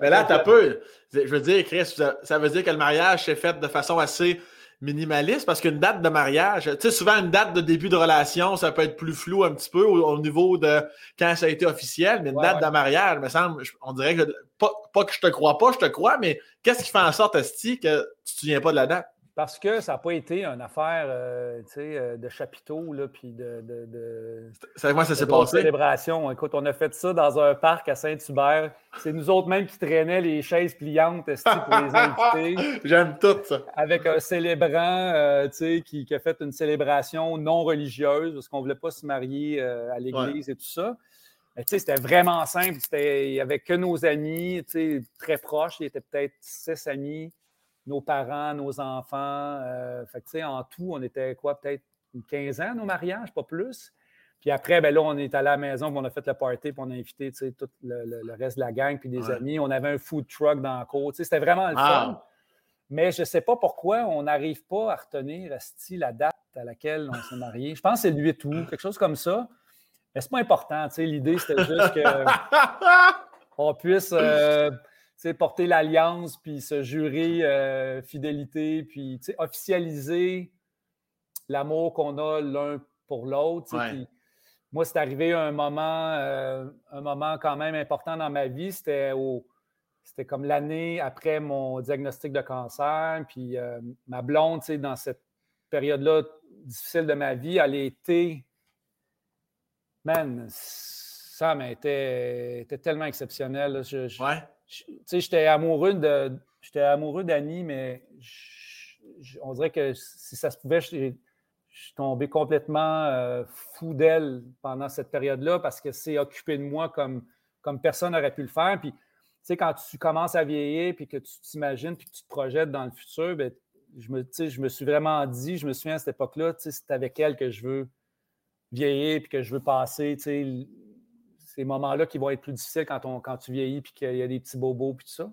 Mais là, tu as peu. Je veux dire, Chris, ça veut dire que le mariage s'est fait de façon assez minimaliste parce qu'une date de mariage, tu sais, souvent une date de début de relation, ça peut être plus flou un petit peu au, niveau de quand ça a été officiel, mais une date de mariage, me semble, on dirait que pas, pas, que je te crois pas, je te crois, mais qu'est-ce qui fait en sorte, Asti, que tu te souviens pas de la date? Parce que ça n'a pas été une affaire euh, euh, de chapiteau, là, puis de. c'est moi, ça s'est passé. célébration. Écoute, on a fait ça dans un parc à Saint-Hubert. C'est nous autres mêmes qui traînaient les chaises pliantes pour les invités. J'aime tout ça. Avec un célébrant euh, qui, qui, a fait une célébration non religieuse parce qu'on ne voulait pas se marier à l'église et tout ça. C'était vraiment simple. Il n'y avait que nos amis très proches. Il était peut-être six amis nos parents, nos enfants. Euh, en tout, on était quoi, peut-être 15 ans, nos mariages, pas plus. Puis après, ben là, on est allé à la maison, puis on a fait le party, puis on a invité tout le, reste de la gang, puis des amis. On avait un food truck dans la cour. C'était vraiment le fun. Mais je ne sais pas pourquoi on n'arrive pas à retenir la date à laquelle on s'est marié. Je pense que c'est le 8 août, quelque chose comme ça. Mais c'est pas important. L'idée, c'était juste qu'on puisse. Euh, porter l'alliance, puis se jurer euh, fidélité, puis officialiser l'amour qu'on a l'un pour l'autre. Moi, c'est arrivé un moment, euh, un moment quand même important dans ma vie. C'était c'était comme l'année après mon diagnostic de cancer. Puis euh, ma blonde, dans cette période-là difficile de ma vie, elle était. Man, ça était, était tellement exceptionnel. ouais j'étais amoureux de. J'étais amoureux d'Annie, mais on dirait que si ça se pouvait, je, suis tombé complètement euh, fou d'elle pendant cette période-là parce que c'est occupé de moi comme, comme personne n'aurait pu le faire. Puis, tu sais, quand tu commences à vieillir puis que tu t'imagines puis que tu te projettes dans le futur, ben, je, me, je me suis vraiment dit, je me souviens à cette époque-là, c'est avec elle que je veux vieillir puis que je veux passer, ces moments-là qui vont être plus difficiles quand, on, quand tu vieillis puis qu'il y a des petits bobos puis tout ça.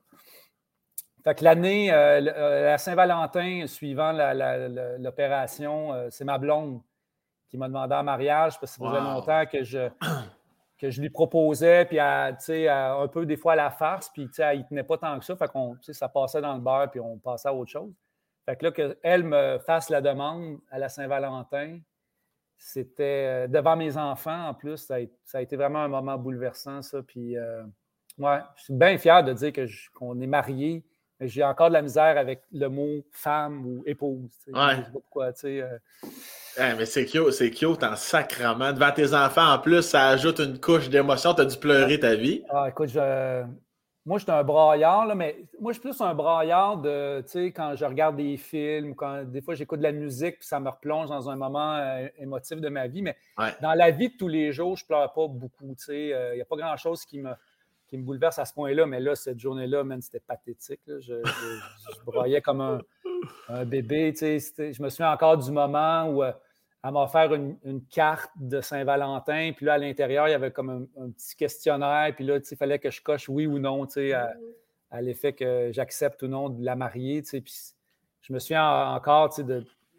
Fait que l'année, euh, euh, la Saint-Valentin, suivant l'opération, euh, c'est ma blonde qui m'a demandé en mariage parce que ça faisait longtemps que je, que je lui proposais, puis à, un peu des fois à la farce, puis elle ne tenait pas tant que ça. Fait qu'on, ça passait dans le beurre, puis on passait à autre chose. Fait que là, qu'elle me fasse la demande à la Saint-Valentin, c'était euh, devant mes enfants en plus. Ça a, été vraiment un moment bouleversant, ça. Puis, euh, ouais, je suis bien fier de dire qu'on est mariés, mais j'ai encore de la misère avec le mot femme ou épouse. Ouais. Je sais pas pourquoi, tu sais. Euh. mais c'est cute, c'est cute en sacrament. Devant tes enfants, en plus, ça ajoute une couche d'émotion. Tu as dû pleurer ta vie. Ah, écoute, je, moi, je suis un braillard, là, mais moi, je suis plus un braillard de, tu sais, quand je regarde des films, quand des fois j'écoute de la musique, puis ça me replonge dans un moment euh, émotif de ma vie. Mais dans la vie de tous les jours, je pleure pas beaucoup, tu sais. Il euh, n'y a pas grand-chose qui me, qui me bouleverse à ce point-là, mais là, cette journée-là, même, c'était pathétique. Je, je, braillais comme un, bébé, tu sais. Je me souviens encore du moment où... Euh, elle m'a offert une, carte de Saint-Valentin. Puis là, à l'intérieur, il y avait comme un, petit questionnaire. Puis là, il fallait que je coche oui ou non, à, à l'effet que j'accepte ou non de la marier. Puis je me souviens encore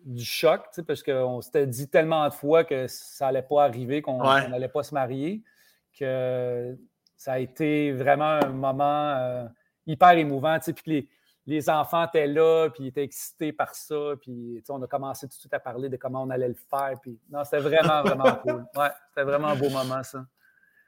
du choc, parce qu'on s'était dit tellement de fois que ça n'allait pas arriver, qu'on n'allait pas se marier, que ça a été vraiment un moment euh, hyper émouvant. Puis les, les enfants étaient là, puis ils étaient excités par ça, puis on a commencé tout de suite à parler de comment on allait le faire. Puis, non, c'était vraiment, vraiment cool. Ouais, c'était vraiment un beau moment, ça.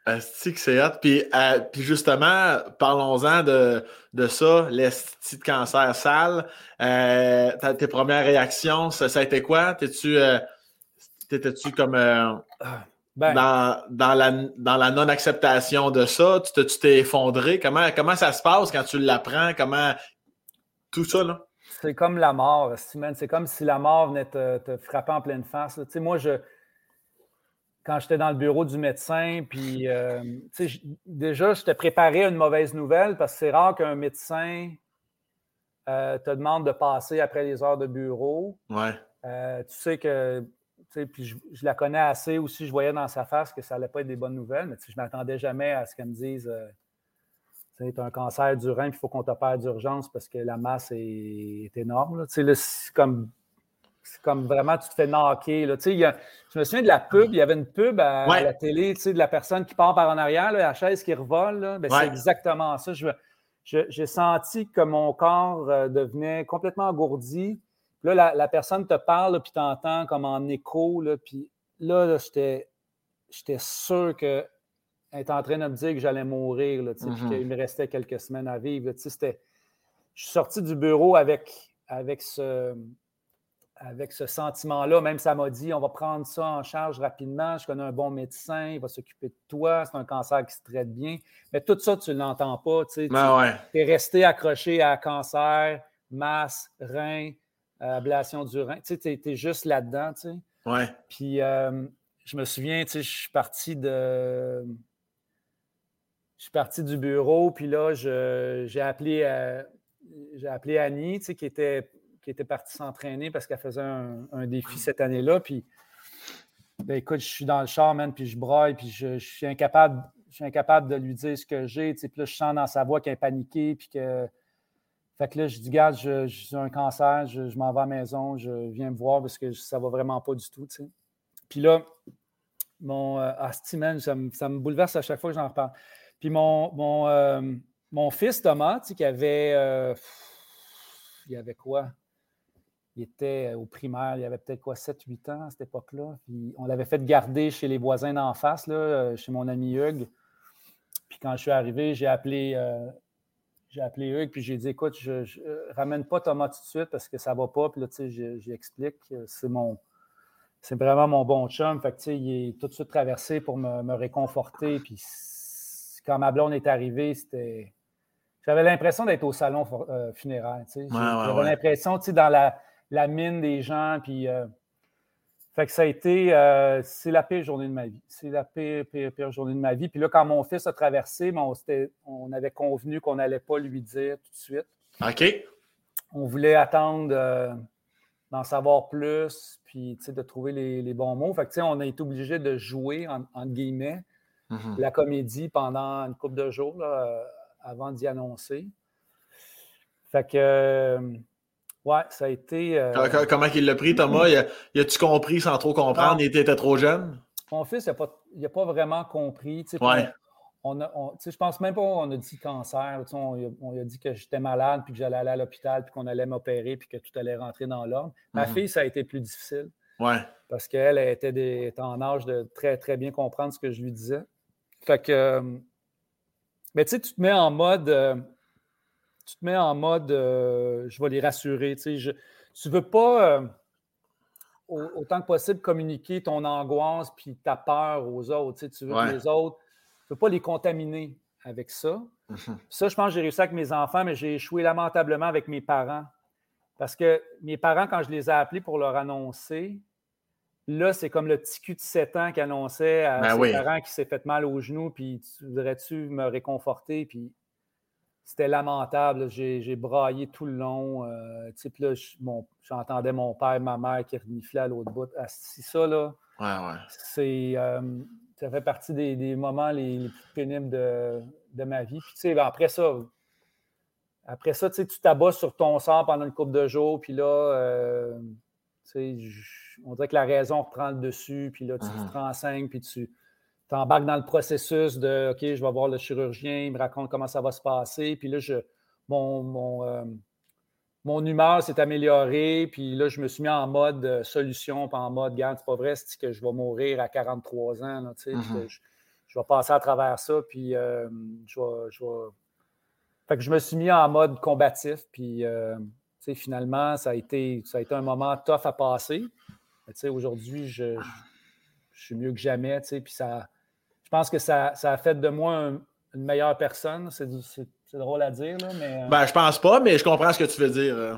Asti que c'est hot. Puis, euh, puis justement, parlons-en de, de ça, l'esti de cancer sale. Euh, tes premières réactions, ça, a été quoi? T'es-tu euh, t'étais-tu comme ah, ben. dans, dans, la, dans la non-acceptation de ça? Tu t'es effondré? Comment, comment ça se passe quand tu l'apprends? Comment, tout ça, là. C'est comme la mort, C'est comme si la mort venait te, frapper en pleine face. Tu sais, moi, je, quand j'étais dans le bureau du médecin, puis euh, tu sais, déjà, je t'ai préparé une mauvaise nouvelle parce que c'est rare qu'un médecin euh, te demande de passer après les heures de bureau. Ouais. Euh, tu sais que, tu sais, puis je, la connais assez aussi, je voyais dans sa face que ça n'allait pas être des bonnes nouvelles, mais je ne m'attendais jamais à ce qu'elle me dise as un cancer du rein, il faut qu'on t'opère d'urgence parce que la masse est, énorme. C'est comme, comme vraiment, tu te fais knocker. Là. je me souviens de la pub, il y avait une pub à, la télé de la personne qui part par en arrière, la chaise qui revole. Ben, c'est exactement ça. J'ai senti que mon corps euh, devenait complètement engourdi. là, la, personne te parle, puis tu entends comme en écho, là, puis là, j'étais, sûr qu'elle était en train de me dire que j'allais mourir, là, mm-hmm. qu'il me restait quelques semaines à vivre. C'était, je suis sorti du bureau avec, avec ce avec ce sentiment-là, même ça m'a dit on va prendre ça en charge rapidement, je connais un bon médecin, il va s'occuper de toi, c'est un cancer qui se traite bien. Mais tout ça, tu ne l'entends pas. Tu ben es resté accroché à cancer, masse, rein, ablation du rein. Tu es, juste là-dedans. Tu ouais. Puis euh, je me souviens, je suis parti de. Je suis parti du bureau, puis là, j'ai appelé, euh, appelé Annie, qui était qui était partie s'entraîner parce qu'elle faisait un, défi cette année-là. Puis, ben, écoute, je suis dans le char, man, puis je braille, puis je, suis incapable. Je suis incapable de lui dire ce que j'ai. Puis là, je sens dans sa voix qu'elle est paniquée. Puis que. Fait que là, je dis, garde, j'ai un cancer, je, m'en vais à la maison, je viens me voir parce que ça va vraiment pas du tout. sais. Puis là, mon. Euh, ah, ça me, bouleverse à chaque fois que j'en reparle. Puis mon, mon, euh, mon fils Thomas, qui avait. Euh, il avait quoi? il était euh, au primaire, il avait peut-être quoi, 7-8 ans à cette époque-là. Puis on l'avait fait garder chez les voisins d'en face, là, chez mon ami Hugues. Puis quand je suis arrivé, j'ai appelé, j'ai appelé Hugues, puis j'ai dit écoute, je, ne ramène pas Thomas tout de suite parce que ça va pas. Puis là, tu sais, j'explique. C'est mon. C'est vraiment mon bon chum. Fait que, tu sais, il est tout de suite traversé pour me, réconforter. Puis quand ma blonde est arrivée, c'était. J'avais l'impression d'être au salon funéraire. Tu sais. J'avais l'impression, tu sais, dans la la mine des gens. Puis, euh, fait que ça a été, euh, c'est la pire journée de ma vie. C'est la pire, pire, pire journée de ma vie. Puis là, quand mon fils a traversé, on, on avait convenu qu'on n'allait pas lui dire tout de suite. OK. On voulait attendre euh, d'en savoir plus, puis de trouver les, bons mots. Fait que, on a été obligé de jouer, en, entre guillemets, mm-hmm. la comédie pendant une couple de jours avant d'y annoncer. Fait que oui, ça a été. Euh, comment il l'a pris, Thomas? Il a-tu compris sans trop comprendre? Il était trop jeune? Mon fils, il n'a pas, vraiment compris. Ouais. On je pense même pas qu'on a dit cancer. On, on, a dit que j'étais malade, puis que j'allais aller à l'hôpital, puis qu'on allait m'opérer, puis que tout allait rentrer dans l'ordre. Ma mhm. fille, ça a été plus difficile. Ouais. Parce qu'elle était, était, en âge de très, très bien comprendre ce que je lui disais. Fait que. Euh, mais tu sais, tu te mets en mode. Euh, tu te mets en mode euh, je vais les rassurer. Tu ne veux pas autant que possible communiquer ton angoisse puis ta peur aux autres. Tu, veux que les autres, tu ne veux pas les contaminer avec ça. Mm-hmm. Ça, je pense que j'ai réussi avec mes enfants, mais j'ai échoué lamentablement avec mes parents. Parce que mes parents, quand je les ai appelés pour leur annoncer, là, c'est comme le petit cul de 7 ans qui annonçait à ben ses parents qui s'est fait mal au genou, puis voudrais-tu me réconforter? Puis c'était lamentable. J'ai braillé tout le long. Euh, là, j'entendais mon père et ma mère qui reniflaient à l'autre bout. Ah, c'est ça, là. C'est, euh, ça fait partie des, moments les, plus pénibles de, ma vie. Puis, ben, après ça, après ça, tu t'abats sur ton sort pendant une couple de jours. Puis là, euh, on dirait que la raison reprend le dessus. Puis là, tu te uh-huh. renseignes. Puis tu tu embarques dans le processus de OK, je vais voir le chirurgien, il me raconte comment ça va se passer. Puis là, je, mon, mon, euh, mon humeur s'est améliorée. Puis là, je me suis mis en mode euh, solution, pas en mode garde, c'est pas vrai, c'est que je vais mourir à 43 ans. Là, mm-hmm. je, vais passer à travers ça. Puis euh, je, vais, je Fait que je me suis mis en mode combatif. Puis finalement, ça a, été, ça a été un moment tough à passer. Aujourd'hui, je, je, suis mieux que jamais. Puis ça je pense que ça, a fait de moi une meilleure personne. C'est drôle à dire, là, mais. Euh, ben, je pense pas, mais je comprends ce que tu veux dire. Euh.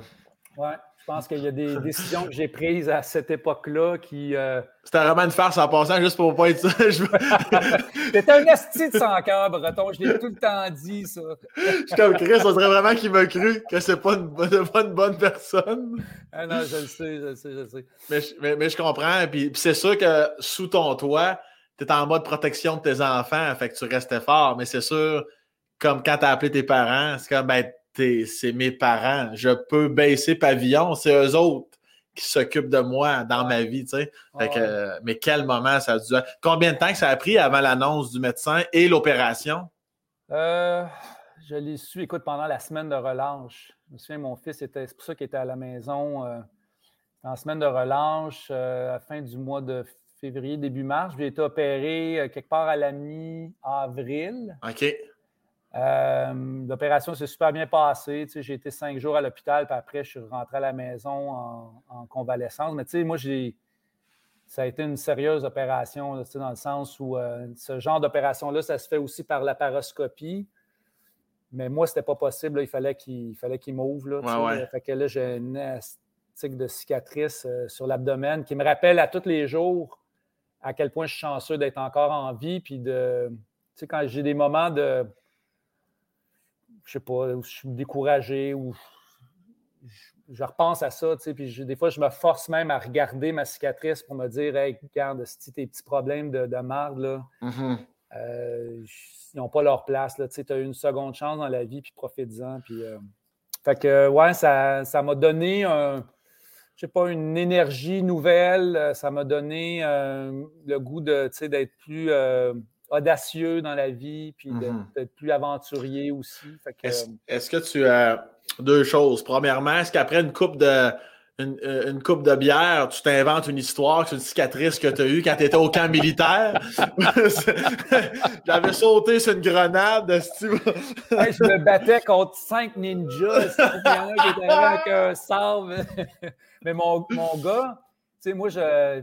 Je pense qu'il y a des décisions que j'ai prises à cette époque-là qui. Euh, C'était vraiment une farce en passant, juste pour pas être ça. T'es un esti de sans cœur, Breton. Je l'ai tout le temps dit, ça. je suis comme Chris, on dirait vraiment qu'il m'a cru que c'est pas, pas une bonne personne. Ah non, je le sais, je le sais, je le sais. Mais, mais, je comprends. Puis, puis c'est sûr que sous ton toit, tu es en mode protection de tes enfants, fait que tu restais fort, mais c'est sûr, comme quand tu as appelé tes parents, c'est comme, ben, c'est mes parents, je peux baisser pavillon, c'est eux autres qui s'occupent de moi dans ma vie, tu sais. mais quel moment ça a dû... Combien de temps que ça a pris avant l'annonce du médecin et l'opération? Euh, je l'ai su, écoute, pendant la semaine de relâche. Je me souviens, mon fils était, c'est pour ça qu'il était à la maison. Euh, en semaine de relâche, à la fin du mois de février, début mars. J'ai été opéré quelque part à la mi-avril. OK. L'opération s'est super bien passée. j'ai été cinq jours à l'hôpital, puis après, je suis rentré à la maison en, convalescence. Mais tu sais, moi, j'ai. Ça a été une sérieuse opération, dans le sens où ce genre d'opération-là, ça se fait aussi par la paroscopie. Mais moi, c'était pas possible. Il fallait qu'il fallait qu'il m'ouvre. Là, Fait que là, j'ai une astique de cicatrice euh, sur l'abdomen qui me rappelle à tous les jours à quel point je suis chanceux d'être encore en vie. Puis de. Tu sais, quand j'ai des moments de. Je sais pas, où je suis découragé, ou je, repense à ça, tu sais, puis des fois, je me force même à regarder ma cicatrice pour me dire, hey, regarde, si tes petits problèmes de, de marde, là, mm-hmm. euh, ils n'ont pas leur place. Tu as eu une seconde chance dans la vie, puis profite-en. Puis, euh, Fait que, ouais, ça, m'a donné un, je sais pas, une énergie nouvelle. Ça m'a donné euh, le goût d'être plus euh, audacieux dans la vie, puis mm-hmm. d'être plus aventurier aussi. Est-ce que tu as deux choses? Premièrement, est-ce qu'après une coupe de euh, une, coupe de bière, tu t'inventes une histoire, c'est une cicatrice que tu as eue quand tu étais au camp militaire? J'avais sauté sur une grenade. je me battais contre cinq ninjas. Il y en a qui étaient avec un sabre. Mais mon, mon gars, tu sais, moi, je.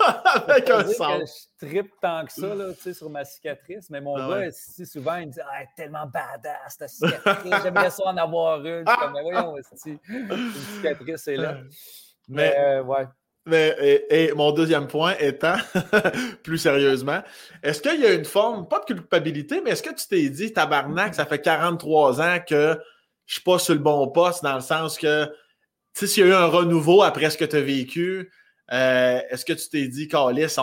Avec un. Je tripe tant que ça là, sur ma cicatrice. Mais mon ah gars, souvent, il me dit ah, tellement badass ta cicatrice. J'aimerais ça en avoir une. Comme, mais voyons, une cicatrice est là. Mais, euh, ouais. Mais, et, mon deuxième point étant, plus sérieusement, est-ce qu'il y a une forme, pas de culpabilité, mais est-ce que tu t'es dit, tabarnak, ça fait 43 ans que je suis pas sur le bon poste, dans le sens que, tu sais, s'il y a eu un renouveau après ce que tu as vécu, euh, est-ce que tu t'es dit, Calis,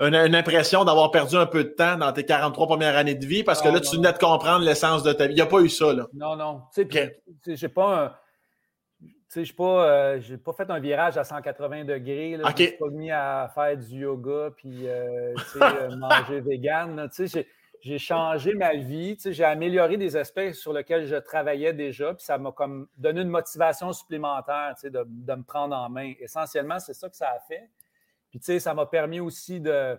une, une impression d'avoir perdu un peu de temps dans tes 43 premières années de vie? Parce que là, tu venais de comprendre l'essence de ta vie. Il n'y a pas eu ça, là. Non, non. Tu sais, j'ai pas Tu sais, je n'ai pas, euh, pas fait un virage à 180 degrés. Là. Je ne suis pas mis à faire du yoga puis euh, manger vegan. Tu sais, j'ai changé ma vie, j'ai amélioré des aspects sur lesquels je travaillais déjà, puis ça m'a comme donné une motivation supplémentaire de, de, me prendre en main. Essentiellement, c'est ça que ça a fait. Puis ça m'a permis aussi de,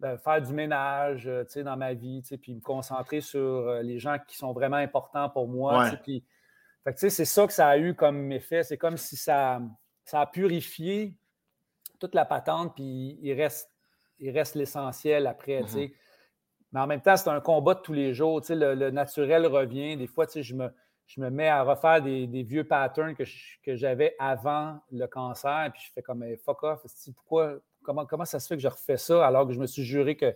faire du ménage dans ma vie, puis me concentrer sur euh, les gens qui sont vraiment importants pour moi. Puis, c'est ça que ça a eu comme effet. C'est comme si ça, ça a purifié toute la patente, puis il reste, il reste l'essentiel après. Mm-hmm. Mais en même temps, c'est un combat de tous les jours. le, le, naturel revient. Des fois, je me, je me mets à refaire des, vieux patterns que, j'avais avant le cancer. Puis je fais comme fuck off. Pourquoi, comment, comment ça se fait que je refais ça alors que je me suis juré que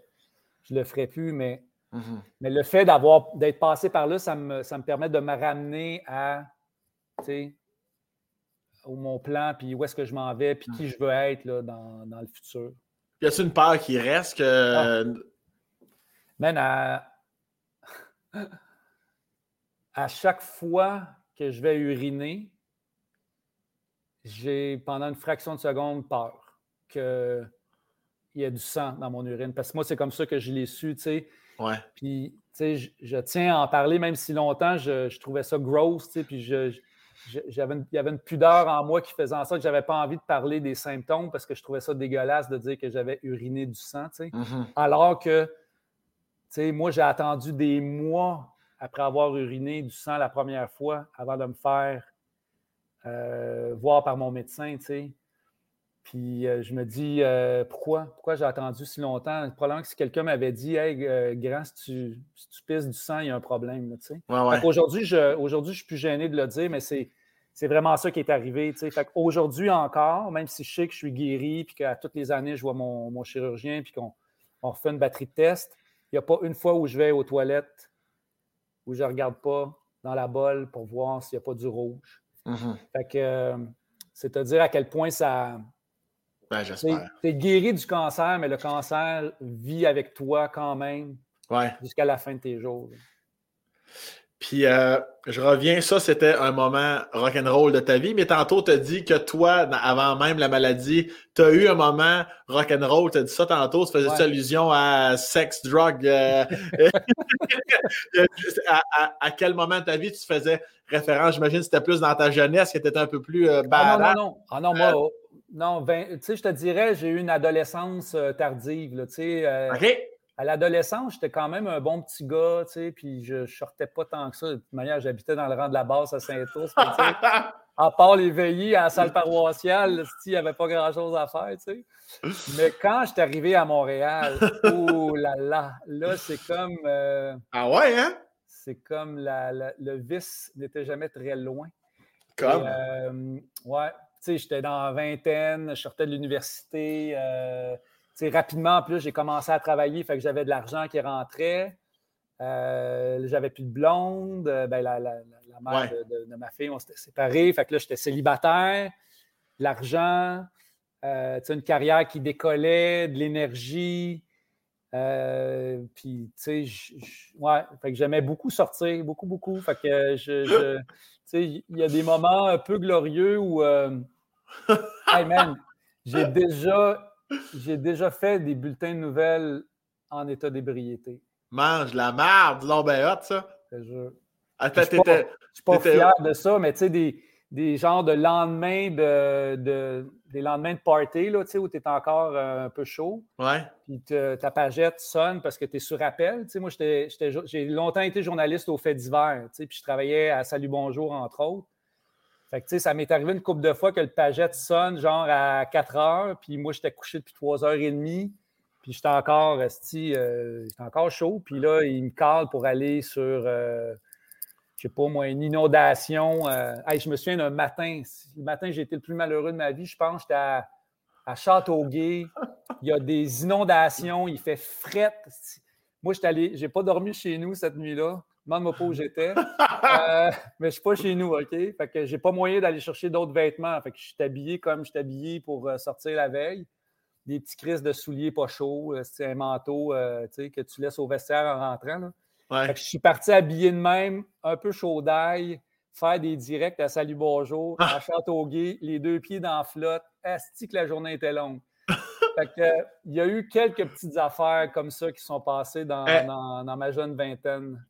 je ne le ferais plus? Mais, mm-hmm. mais le fait d'avoir d'être passé par là, ça me, ça me permet de me ramener à mon plan, puis où est-ce que je m'en vais, puis qui je veux être là, dans, le futur. Y a-t-il une part qui reste que. Ah à, à chaque fois que je vais uriner, j'ai pendant une fraction de seconde peur qu'il y ait du sang dans mon urine. Parce que moi, c'est comme ça que je l'ai su, tu sais. Ouais. Puis, tu sais, je, tiens à en parler, même si longtemps, je, trouvais ça gross, tu sais, puis je, j'avais il y avait une pudeur en moi qui faisait en sorte que je n'avais pas envie de parler des symptômes parce que je trouvais ça dégueulasse de dire que j'avais uriné du sang, tu sais. Mm-hmm. Alors que moi, j'ai attendu des mois après avoir uriné du sang la première fois avant de me faire euh, voir par mon médecin, Puis euh, je me dis, euh, pourquoi? Pourquoi j'ai attendu si longtemps? Probablement que si quelqu'un m'avait dit, hey, grand, si tu, si pisses du sang, il y a un problème, Aujourd'hui, je, aujourd'hui, je suis plus gêné de le dire, mais c'est, c'est vraiment ça qui est arrivé, Fait aujourd'hui encore, même si je sais que je suis guéri, puis qu'à toutes les années, je vois mon, mon chirurgien, puis qu'on on refait une batterie de tests, n'y a pas une fois où je vais aux toilettes où je ne regarde pas dans la bolle pour voir s'il n'y a pas du rouge. Mm-hmm. Fait que euh, c'est à dire à quel point ça. Ben, j'espère. Tu es guéri du cancer, mais le cancer vit avec toi quand même jusqu'à la fin de tes jours. Puis euh, je reviens, ça c'était un moment rock'n'roll de ta vie, mais tantôt tu as dit que toi, avant même la maladie, tu as eu un moment rock'n'roll, tu as dit ça tantôt, tu faisais allusion à sex, drug. Euh, à, quel moment de ta vie tu faisais référence? J'imagine que c'était plus dans ta jeunesse que tu étais un peu plus euh, ah, non, non, non. Ah non, moi, non, tu sais, je te dirais, j'ai eu une adolescence tardive. Tu sais, OK. À l'adolescence, j'étais quand même un bon petit gars, tu sais, puis je ne sortais pas tant que ça. De toute manière, j'habitais dans le rang de la basse à Saint-Ours. à part les veillées à la salle paroissiale, il n'y avait pas grand-chose à faire, tu sais. Mais quand je suis arrivé à Montréal, oh là là, là, c'est comme... Euh, ah ouais, hein? C'est comme le vice n'était jamais très loin. Comme? Euh, ouais, tu sais, j'étais dans la vingtaine, je sortais de l'université. Euh, sais, rapidement, en plus, j'ai commencé à travailler, fait que j'avais de l'argent qui rentrait. Euh, j'avais plus de blonde. Euh, ben, la, mère de, ma fille, on s'était séparés. Fait que là, j'étais célibataire. L'argent, euh, une carrière qui décollait, de l'énergie. puis, tu sais, ouais, fait que j'aimais beaucoup sortir, beaucoup, beaucoup. Fait que je, tu sais, il y a des moments un peu glorieux où, hey man, j'ai déjà, j'ai déjà fait des bulletins de nouvelles en état d'ébriété. Mange la merde, l'on ben ça. Je ne suis pas, fier de ça, mais tu sais, des, des genres de lendemains de, de, des lendemains de party, là, où tu es encore euh, un peu chaud. Ouais. Puis ta pagette sonne parce que tu es sur appel. moi, j'ai longtemps été journaliste au fait d'hiver, puis je travaillais à Salut Bonjour, entre autres. Fait que, ça m'est arrivé une couple de fois que le pagette sonne genre à 4 heures, puis moi, j'étais couché depuis 3 heures et demie. Puis j'étais encore, euh, encore chaud. Puis là, il me cale pour aller sur, euh, je sais pas moi, une inondation. Euh, je me souviens d'un matin. Le matin, j'ai été le plus malheureux de ma vie. Je pense j'étais à, Châteauguay. Il y a des inondations. Il fait fret. Moi, je j'ai pas dormi chez nous cette nuit-là. Demande-moi pas où j'étais. Mais je suis pas chez nous, OK? Fait que j'ai pas moyen d'aller chercher d'autres vêtements. Fait que je suis habillé comme je suis habillé pour sortir la veille des petits crises de souliers pas chauds, c'est un manteau euh, que tu laisses au vestiaire en rentrant. je suis parti habillé de même, un peu chaud d'ail, faire des directs à Salut Bonjour, à Châteauguay, les deux pieds dans la flotte. Asti que la journée était longue. il y a eu quelques petites affaires comme ça qui sont passées dans, eh. dans ma jeune vingtaine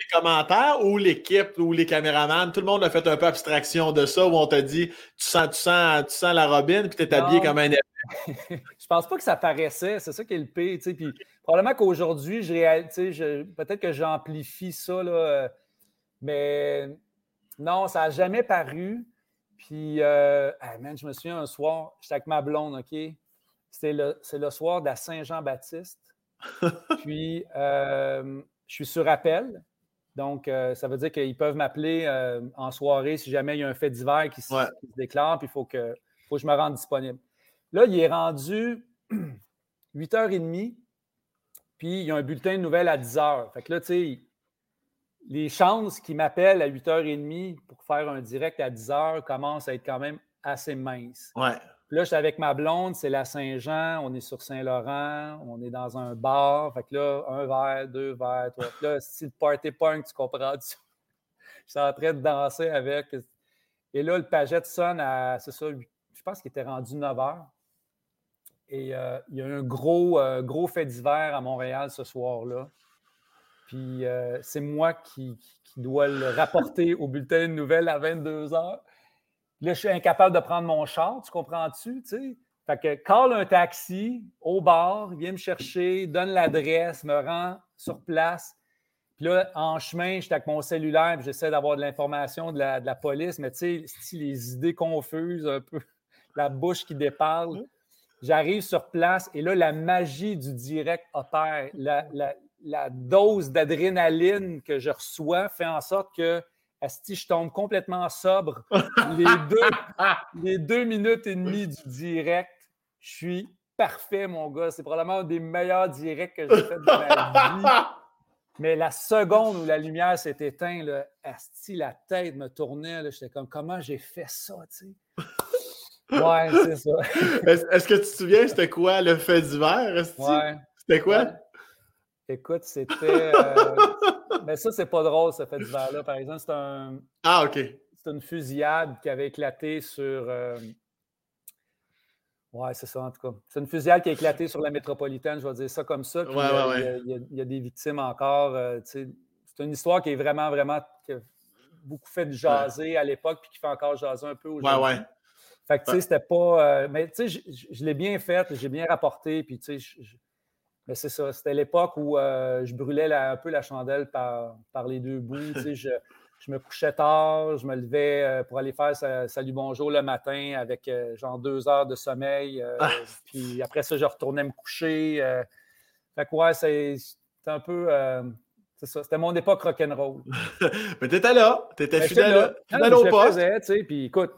les commentaires ou l'équipe ou les caméramans, tout le monde a fait un peu abstraction de ça où on t'a dit tu sens, tu sens, tu sens la robine puis tu es habillé comme un je pense pas que ça paraissait, c'est ça qui est le pire. Puis probablement qu'aujourd'hui, je, peut-être que j'amplifie ça, là, euh, mais non, ça n'a jamais paru. Puis, euh, je me souviens un soir, j'étais avec ma blonde, OK? C'est le, le, soir de la Saint-Jean-Baptiste. Puis, euh, je suis sur appel. Donc, euh, ça veut dire qu'ils peuvent m'appeler euh, en soirée si jamais il y a un fait d'hiver qui, se déclare, puis il faut que, faut que je me rende disponible. Là, il est rendu 8h30, puis il y a un bulletin de nouvelles à 10h. Fait que là, tu sais, les chances qu'il m'appelle à 8h30 pour faire un direct à 10h commencent à être quand même assez minces. Ouais. Là, je suis avec ma blonde, c'est la Saint-Jean, on est sur Saint-Laurent, on est dans un bar. Fait que là, un verre, deux verres, trois. Là, c'est le party punk, tu comprends? Je suis en train de danser avec. Et là, le pagette sonne à, c'est ça, je pense qu'il était rendu 9 h. Et euh, il y a un gros, euh, gros fait d'hiver à Montréal ce soir-là. Puis euh, c'est moi qui, qui, dois le rapporter au bulletin de nouvelles à 22 h. Là, je suis incapable de prendre mon char, tu comprends-tu? Fait que call un taxi au bar, viens me chercher, donne l'adresse, me rend sur place. Puis là, en chemin, j'étais avec mon cellulaire, j'essaie d'avoir de l'information de la, police, mais tu sais, les idées confuses, un peu, la bouche qui déparle. J'arrive sur place et là, la magie du direct opère. La, la dose d'adrénaline que je reçois fait en sorte que Asti, je tombe complètement sobre. Les deux, les deux minutes et demie du direct, je suis parfait, mon gars. C'est probablement un des meilleurs directs que j'ai fait de ma vie. Mais la seconde où la lumière s'est éteinte, là, Asti, la tête me tournait. J'étais comme, comment j'ai fait ça, tu sais? Ouais, c'est ça. Est-ce que tu te souviens, c'était quoi le fait d'hiver? Ouais. C'était quoi? Écoute, c'était. Euh, mais ça, c'est pas drôle, ce fait d'hiver-là. Par exemple, c'est un. Ah, OK. C'est une fusillade qui avait éclaté sur. Euh, ouais, c'est ça, en tout cas. C'est une fusillade qui a éclaté sur la métropolitaine, je vais dire ça comme ça. Puis, ouais, il, y a, des victimes encore. Euh, c'est une histoire qui est vraiment, vraiment. Qui a beaucoup fait de jaser à l'époque, puis qui fait encore jaser un peu aujourd'hui. Ouais, ouais. Fait que, tu sais, c'était pas. mais, tu sais, je, l'ai bien fait, j'ai bien rapporté, puis, tu sais, mais c'est ça. C'était l'époque où je brûlais un peu la chandelle par, par les deux bouts. Tu sais, je, je me couchais tard, je me levais euh, pour aller faire Salut Bonjour le matin avec euh, genre deux heures de sommeil. Euh, ah. Puis après ça, je retournais me coucher. fait que ouais, c'est un peu. c'est ça, c'était mon époque rock'n'roll. Mais t'étais là, t'étais fidèle, fidèle au poste. Puis écoute,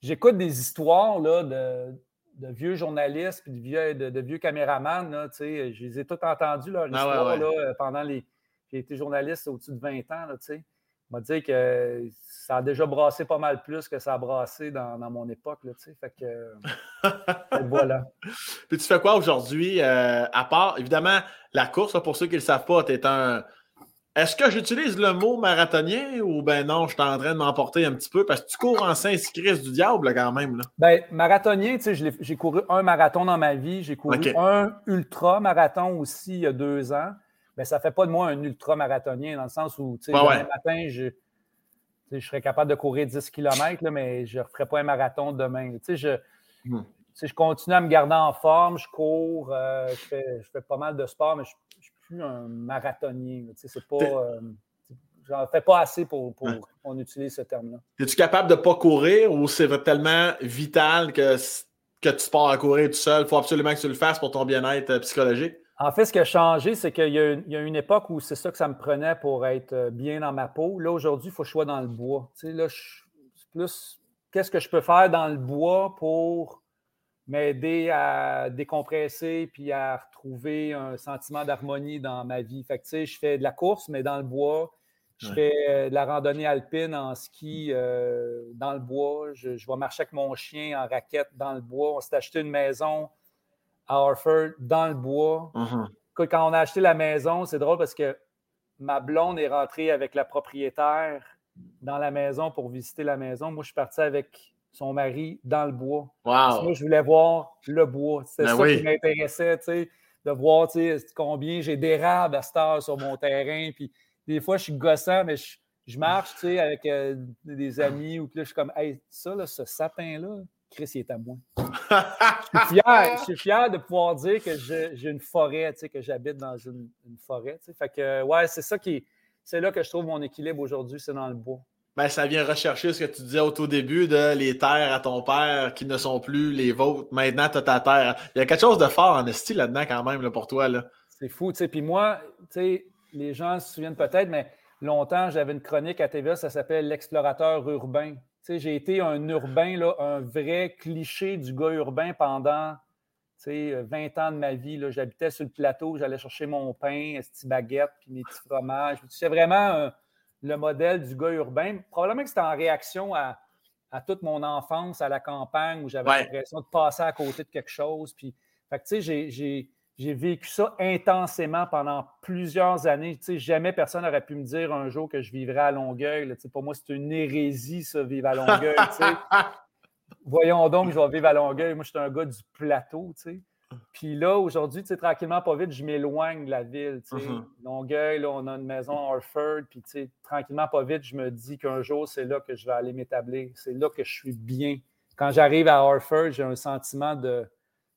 j'écoute des histoires là, de, de, vieux journalistes puis de vieux, de, vieux caméramans. Là, je les ai toutes entendues, leur ah là, pendant les. J'ai été journaliste au-dessus de 20 ans. Là, sais m'a dit que ça a déjà brassé pas mal plus que ça a brassé dans, mon époque. Là, fait que, voilà. Puis tu fais quoi aujourd'hui, euh, à part, évidemment, la course, pour ceux qui ne le savent pas, tu es un. Est-ce que j'utilise le mot marathonien ou ben non, je suis en train de m'emporter un petit peu parce que tu cours en Saint-Christ du diable quand même. Là? Ben, marathonien, tu sais, j'ai couru un marathon dans ma vie, j'ai couru un ultra-marathon aussi il y a deux ans mais ça ne fait pas de moi un ultra-marathonien dans le sens où, tu sais, le matin, je, je serais capable de courir 10 km, mais je ne referais pas un marathon demain. Tu sais, je, hmm. je continue à me garder en forme, je cours, euh, je, fais, je, fais, pas mal de sport, mais je suis plus un marathonien. Tu sais, c'est pas. Euh, j'en fais pas assez pour, qu'on utilise ce terme-là. Es-tu capable de ne pas courir ou c'est tellement vital que, que tu pars à courir tout seul? Il faut absolument que tu le fasses pour ton bien-être euh, psychologique? En fait, ce qui a changé, c'est qu'il y, a une époque où c'est ça que ça me prenait pour être euh, bien dans ma peau. Là, aujourd'hui, il faut que je sois dans le bois. Tu sais, là, plus qu'est-ce que je peux faire dans le bois pour m'aider à décompresser puis à retrouver un sentiment d'harmonie dans ma vie. Fait que, je fais de la course, mais dans le bois. Je fais euh, de la randonnée alpine en ski euh, dans le bois. Je, je, vais marcher avec mon chien en raquette dans le bois. On s'est acheté une maison à Harford, dans le bois. Uh-huh. Quand on a acheté la maison, c'est drôle parce que ma blonde est rentrée avec la propriétaire dans la maison pour visiter la maison. Moi, je suis parti avec son mari dans le bois. Moi, je voulais voir le bois. C'est ben ça qui m'intéressait, tu sais, de voir combien j'ai d'érable à cette heure sur mon terrain. Puis des fois, je suis gossant, mais je, marche, tu sais, avec euh, des amis ou puis là, je suis comme, hey, ça, là, ce sapin-là, Chris, il est à moi. je, suis fier, de pouvoir dire que j'ai une forêt, que j'habite dans une, forêt. Fait que, ouais, c'est ça qui C'est là que je trouve mon équilibre aujourd'hui, c'est dans le bois. Ben, ça vient rechercher ce que tu disais au tout début de les terres à ton père qui ne sont plus les vôtres. Maintenant, tu as ta terre. Il y a quelque chose de fort en esti là-dedans quand même là, pour toi. Là. C'est fou. Puis moi, les gens se souviennent peut-être, mais longtemps, j'avais une chronique à TVA, ça s'appelle L'explorateur urbain j'ai été un urbain, là, un vrai cliché du gars urbain pendant 20 ans de ma vie. J'habitais sur le plateau, j'allais chercher mon pain, mes petites baguettes, puis mes petits fromages. C'est vraiment le modèle du gars urbain. Probablement que c'était en réaction à, toute mon enfance à la campagne où j'avais l'impression de passer à côté de quelque chose. Puis, fait j'ai j'ai vécu ça intensément pendant plusieurs années. Tu sais, jamais personne n'aurait pu me dire un jour que je vivrais à Longueuil. Tu sais, pour moi, c'est une hérésie, ça, vivre à Longueuil. Tu sais. Voyons donc, je vais vivre à Longueuil. Moi, je suis un gars du plateau. Tu sais. Puis là, aujourd'hui, tranquillement, pas vite, je m'éloigne de la ville. Mm-hmm. Longueuil, là, on a une maison à Harford. Puis, tranquillement, pas vite, je me dis qu'un jour, c'est là que je vais aller m'établir. C'est là que je suis bien. Quand j'arrive à Harford, j'ai un sentiment de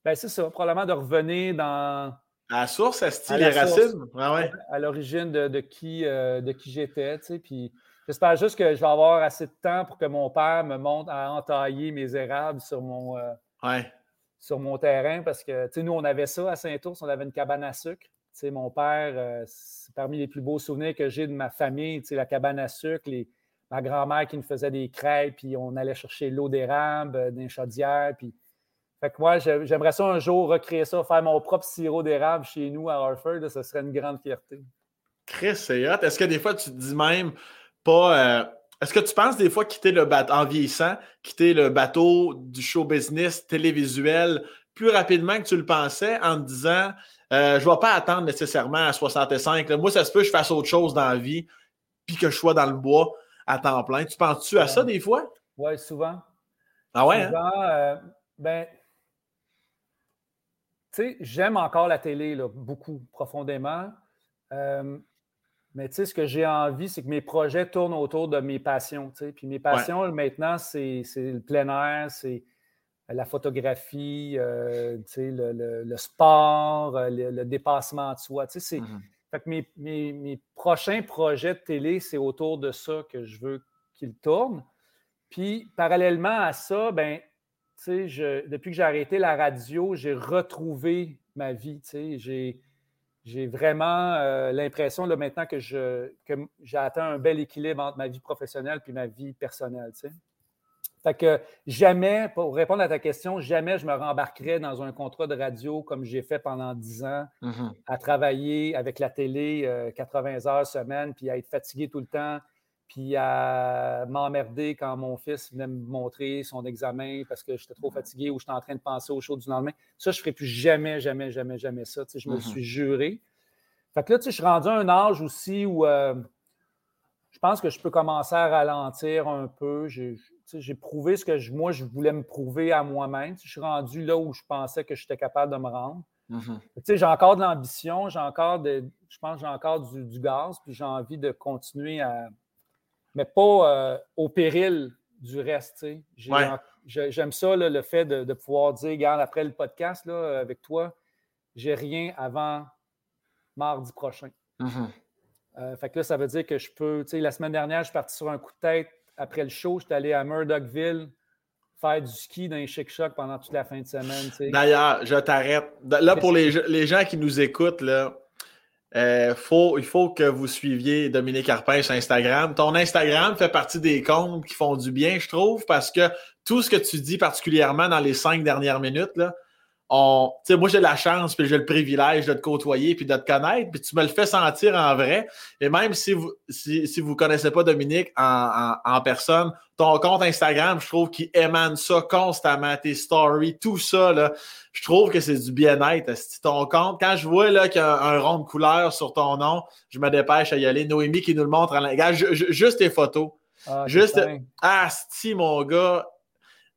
ben, c'est ça, probablement de revenir dans. À la source, à style les racines. ouais. À l'origine de, qui, euh, de qui j'étais. Tu sais, puis j'espère juste que je vais avoir assez de temps pour que mon père me montre à entailler mes érables sur mon, euh, sur mon terrain parce que nous, on avait ça à Saint-Ours, on avait une cabane à sucre. Mon père, euh, c'est parmi les plus beaux souvenirs que j'ai de ma famille, la cabane à sucre, les, ma grand-mère qui nous faisait des crêpes, puis on allait chercher l'eau d'érable les chaudières, puis fait que moi, j'aimerais ça un jour recréer ça, faire mon propre sirop d'érable chez nous à Harford. Ce serait une grande fierté. Chris, c'est hot. Est-ce que des fois, tu te dis même pas. Euh, est-ce que tu penses des fois quitter le bateau, en vieillissant, quitter le bateau du show business télévisuel plus rapidement que tu le pensais en te disant euh, je ne vais pas attendre nécessairement à 65. Moi, ça se peut que je fasse autre chose dans la vie puis que je sois dans le bois à temps plein. Tu penses-tu à ça des fois? Oui, souvent. Ah ouais? Hein? Souvent, euh, ben, sais, j'aime encore la télé, beaucoup, profondément. Euh, mais tu sais, ce que j'ai envie, c'est que mes projets tournent autour de mes passions. Puis mes passions, maintenant, c'est le plein air, c'est la photographie, le, le, sport, le, dépassement de soi. c'est, mm-hmm. fait que mes, mes, prochains projets de télé, c'est autour de ça que je veux qu'ils tournent. Puis, parallèlement à ça, ben, je, depuis que j'ai arrêté la radio, j'ai retrouvé ma vie. J'ai, j'ai vraiment euh, l'impression là, maintenant que, je, que j'ai atteint un bel équilibre entre ma vie professionnelle et ma vie personnelle. Fait que jamais, pour répondre à ta question, jamais je me rembarquerais dans un contrat de radio comme j'ai fait pendant 10 ans, mm-hmm. à travailler avec la télé 80 euh, heures semaine, puis à être fatigué tout le temps, puis à m'emmerder quand mon fils venait me montrer son examen parce que j'étais trop fatigué ou j'étais en train de penser au show du lendemain. Ça, je ne ferai plus jamais, jamais, jamais, jamais ça. je me mm-hmm. suis juré. Fait que là, je suis rendu à un âge aussi où euh, je pense que je peux commencer à ralentir un peu. J'ai prouvé ce que moi, je voulais me prouver à moi-même. Je suis rendu là où je pensais que j'étais capable de me rendre. Mm-hmm. J'ai encore de l'ambition, j'ai encore de, je pense que j'ai encore du, du, gaz, puis j'ai envie de continuer à, mais pas euh, au péril du reste. J'aime ça, le fait de, pouvoir dire, regarde, après le podcast là, avec toi, j'ai rien avant mardi prochain. Mm-hmm. Euh, fait que là, ça veut dire que je peux. La semaine dernière, je suis parti sur un coup de tête. Après le show, je suis allé à Murdochville faire du ski dans les chic choc pendant toute la fin de semaine. D'ailleurs, je t'arrête. Là, pour les, les, gens qui nous écoutent, là, euh, faut, il faut que vous suiviez Dominique Arpin sur Instagram. Ton Instagram fait partie des comptes qui font du bien, je trouve, parce que tout ce que tu dis, particulièrement dans les cinq dernières minutes, là, on, moi, j'ai la chance, puis j'ai le privilège de te côtoyer, puis de te connaître, puis tu me le fais sentir en vrai. Et même si vous si, si vous connaissez pas Dominique en, en, personne, ton compte Instagram, je trouve qu'il émane ça constamment, tes stories, tout ça, là, je trouve que c'est du bien-être. Ton compte, quand je vois là, qu'il y a un, rond de couleur sur ton nom, je me dépêche à y aller. Noémie qui nous le montre en Regarde, juste tes photos. Ah, juste, ah, si mon gars,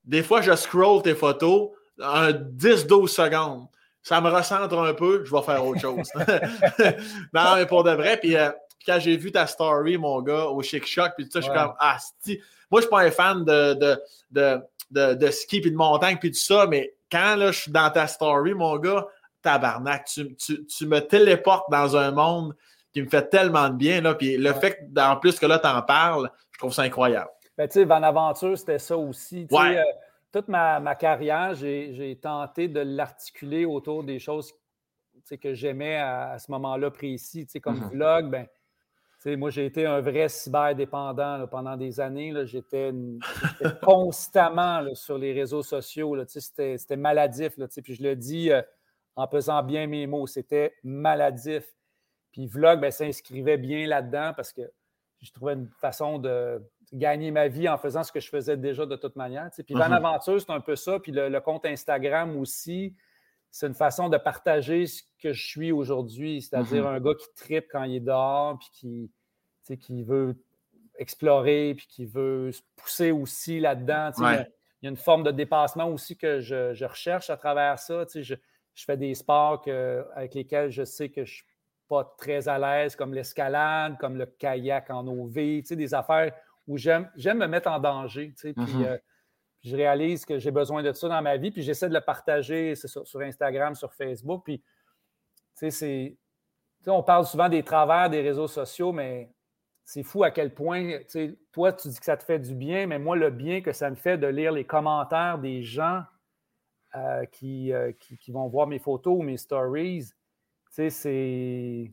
des fois, je scroll tes photos, un 10-12 secondes. Ça me recentre un peu, je vais faire autre chose. non, mais pour de vrai, puis, euh, quand j'ai vu ta story, mon gars, au Chic Choc, puis tout ça, je suis comme, ah, si. Moi, je suis pas un fan de, de, de, de, ski puis de montagne puis tout ça, mais quand là, je suis dans ta story, mon gars, tabarnak, tu, tu, tu me téléportes dans un monde qui me fait tellement de bien. Là, puis le fait en plus que là, tu en parles, je trouve ça incroyable. Ben, tu sais, Van Aventure, c'était ça aussi. Ouais. Euh, toute ma, carrière, j'ai tenté de l'articuler autour des choses que j'aimais à, ce moment-là précis. Comme mm-hmm. vlog, ben, moi, j'ai été un vrai cyberdépendant pendant des années. J'étais constamment sur les réseaux sociaux. C'était maladif. puis je le dis euh, en pesant bien mes mots, c'était maladif. Puis Vlog ben, s'inscrivait bien là-dedans parce que je trouvais une façon de gagner ma vie en faisant ce que je faisais déjà de toute manière. Puis Van mm-hmm. Aventure, c'est un peu ça. Puis le, compte Instagram aussi, c'est une façon de partager ce que je suis aujourd'hui, c'est-à-dire mm-hmm. un gars qui tripe quand il est dehors, puis qui, qui veut explorer, puis qui veut se pousser aussi là-dedans. Il y a une forme de dépassement aussi que je, recherche à travers ça. Je, je fais des sports avec lesquels je sais que je ne suis pas très à l'aise, comme l'escalade, comme le kayak en OV, des affaires où j'aime me mettre en danger. Puis, mm-hmm. euh, je réalise que j'ai besoin de ça dans ma vie, puis j'essaie de le partager sur, sur, Instagram, sur Facebook. Puis, c'est. On parle souvent des travers des réseaux sociaux, mais c'est fou à quel point, toi, tu dis que ça te fait du bien, mais moi, le bien que ça me fait de lire les commentaires des gens euh, qui, euh, qui, qui, vont voir mes photos ou mes stories, c'est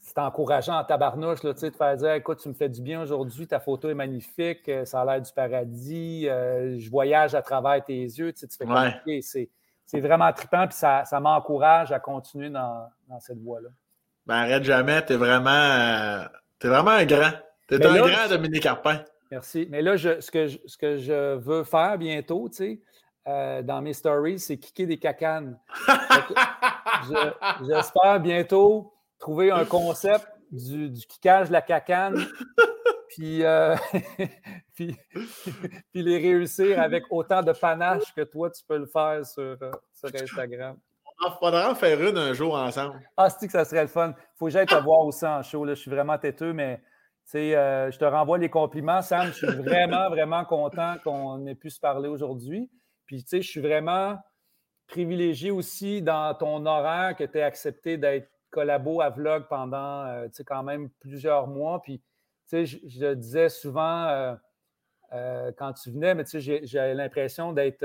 c'est encourageant en tabarnouche là, de faire dire écoute, tu me fais du bien aujourd'hui, ta photo est magnifique, euh, ça a l'air du paradis, euh, je voyage à travers tes yeux. Tu, fais ouais. C'est vraiment trippant, puis ça, ça m'encourage à continuer dans, cette voie-là. Ben, arrête jamais, tu es vraiment, euh, es vraiment un grand. Tu es un grand Dominique Carpin. Merci. Mais là, je, ce, que je, ce que je veux faire bientôt, tu sais, dans mes stories, c'est kicker des cacanes. J'espère bientôt trouver un concept du, du kickage de la cacane, puis, euh, puis, puis, les réussir avec autant de panache que toi, tu peux le faire sur, euh, sur Instagram. Il faudra en faire une un jour ensemble. Ah, c'est que ça serait le fun? Il faut que j'aille te voir aussi en show. Là. Je suis vraiment têteux, mais euh, je te renvoie les compliments, Sam. Je suis vraiment, vraiment content qu'on ait pu se parler aujourd'hui. Puis, tu sais, je suis vraiment privilégié aussi dans ton horaire que tu as accepté d'être collabo à Vlog pendant, euh, tu sais, quand même plusieurs mois. Puis, tu sais, je, disais souvent euh, euh, quand tu venais, mais tu sais, j'ai l'impression d'être,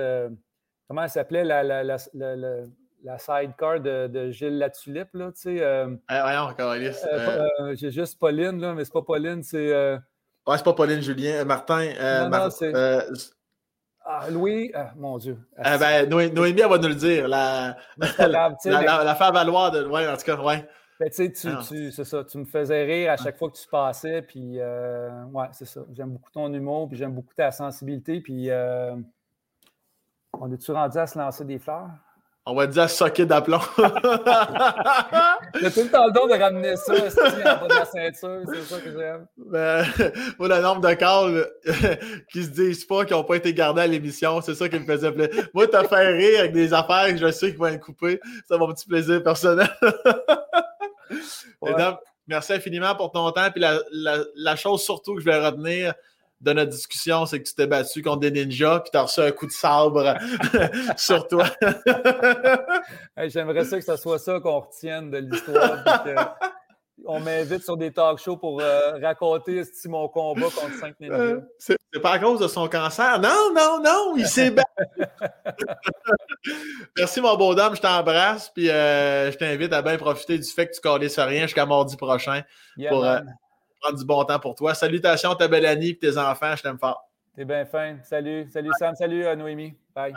comment elle s'appelait, la, la, la, la, sidecar de, de, Gilles Latulippe, là, tu sais. Ah, encore, J'ai juste Pauline, là, mais c'est pas Pauline, c'est... Ouais, c'est pas Pauline Julien. Martin. non. Ah, Louis, ah, mon Dieu. Ah, ben, Noémie, elle va nous le dire. La, la, la, faire valoir de. Ouais, en tout cas, ouais. Ben, tu, tu, c'est ça, tu me faisais rire à chaque fois que tu passais, puis euh, ouais, c'est ça. J'aime beaucoup ton humour, puis j'aime beaucoup ta sensibilité, puis euh, on est-tu rendu à se lancer des fleurs? On va dire socket d'aplomb. J'ai tout le temps le don de ramener ça en bas de la ceinture, c'est ça que j'aime. Ben, moi, le nombre de calls qui se disent pas qu'ils n'ont pas été gardés à l'émission, c'est ça qui me faisait plaisir. Moi, t'as fait rire avec des affaires que je sais qu'ils vont être coupées, c'est mon petit plaisir personnel. merci infiniment pour ton temps. Puis la, la chose surtout que je vais retenir, de notre discussion, c'est que tu t'es battu contre des ninjas, puis tu as reçu un coup de sabre sur toi. J'aimerais ça que ce soit ça qu'on retienne de l'histoire. On m'invite sur des talk shows pour euh, raconter mon combat contre cinq ninjas. Euh, c'est pas à cause de son cancer. Non, non, non, il s'est battu. Merci, mon beau dame. Je t'embrasse. Puis euh, je t'invite à bien profiter du fait que tu connais rien jusqu'à mardi prochain pour, du bon temps pour toi. Salutations ta belle Annie et tes enfants. Je t'aime fort. T'es bien fin. Salut. Salut Sam. Salut euh, Noémie. Bye.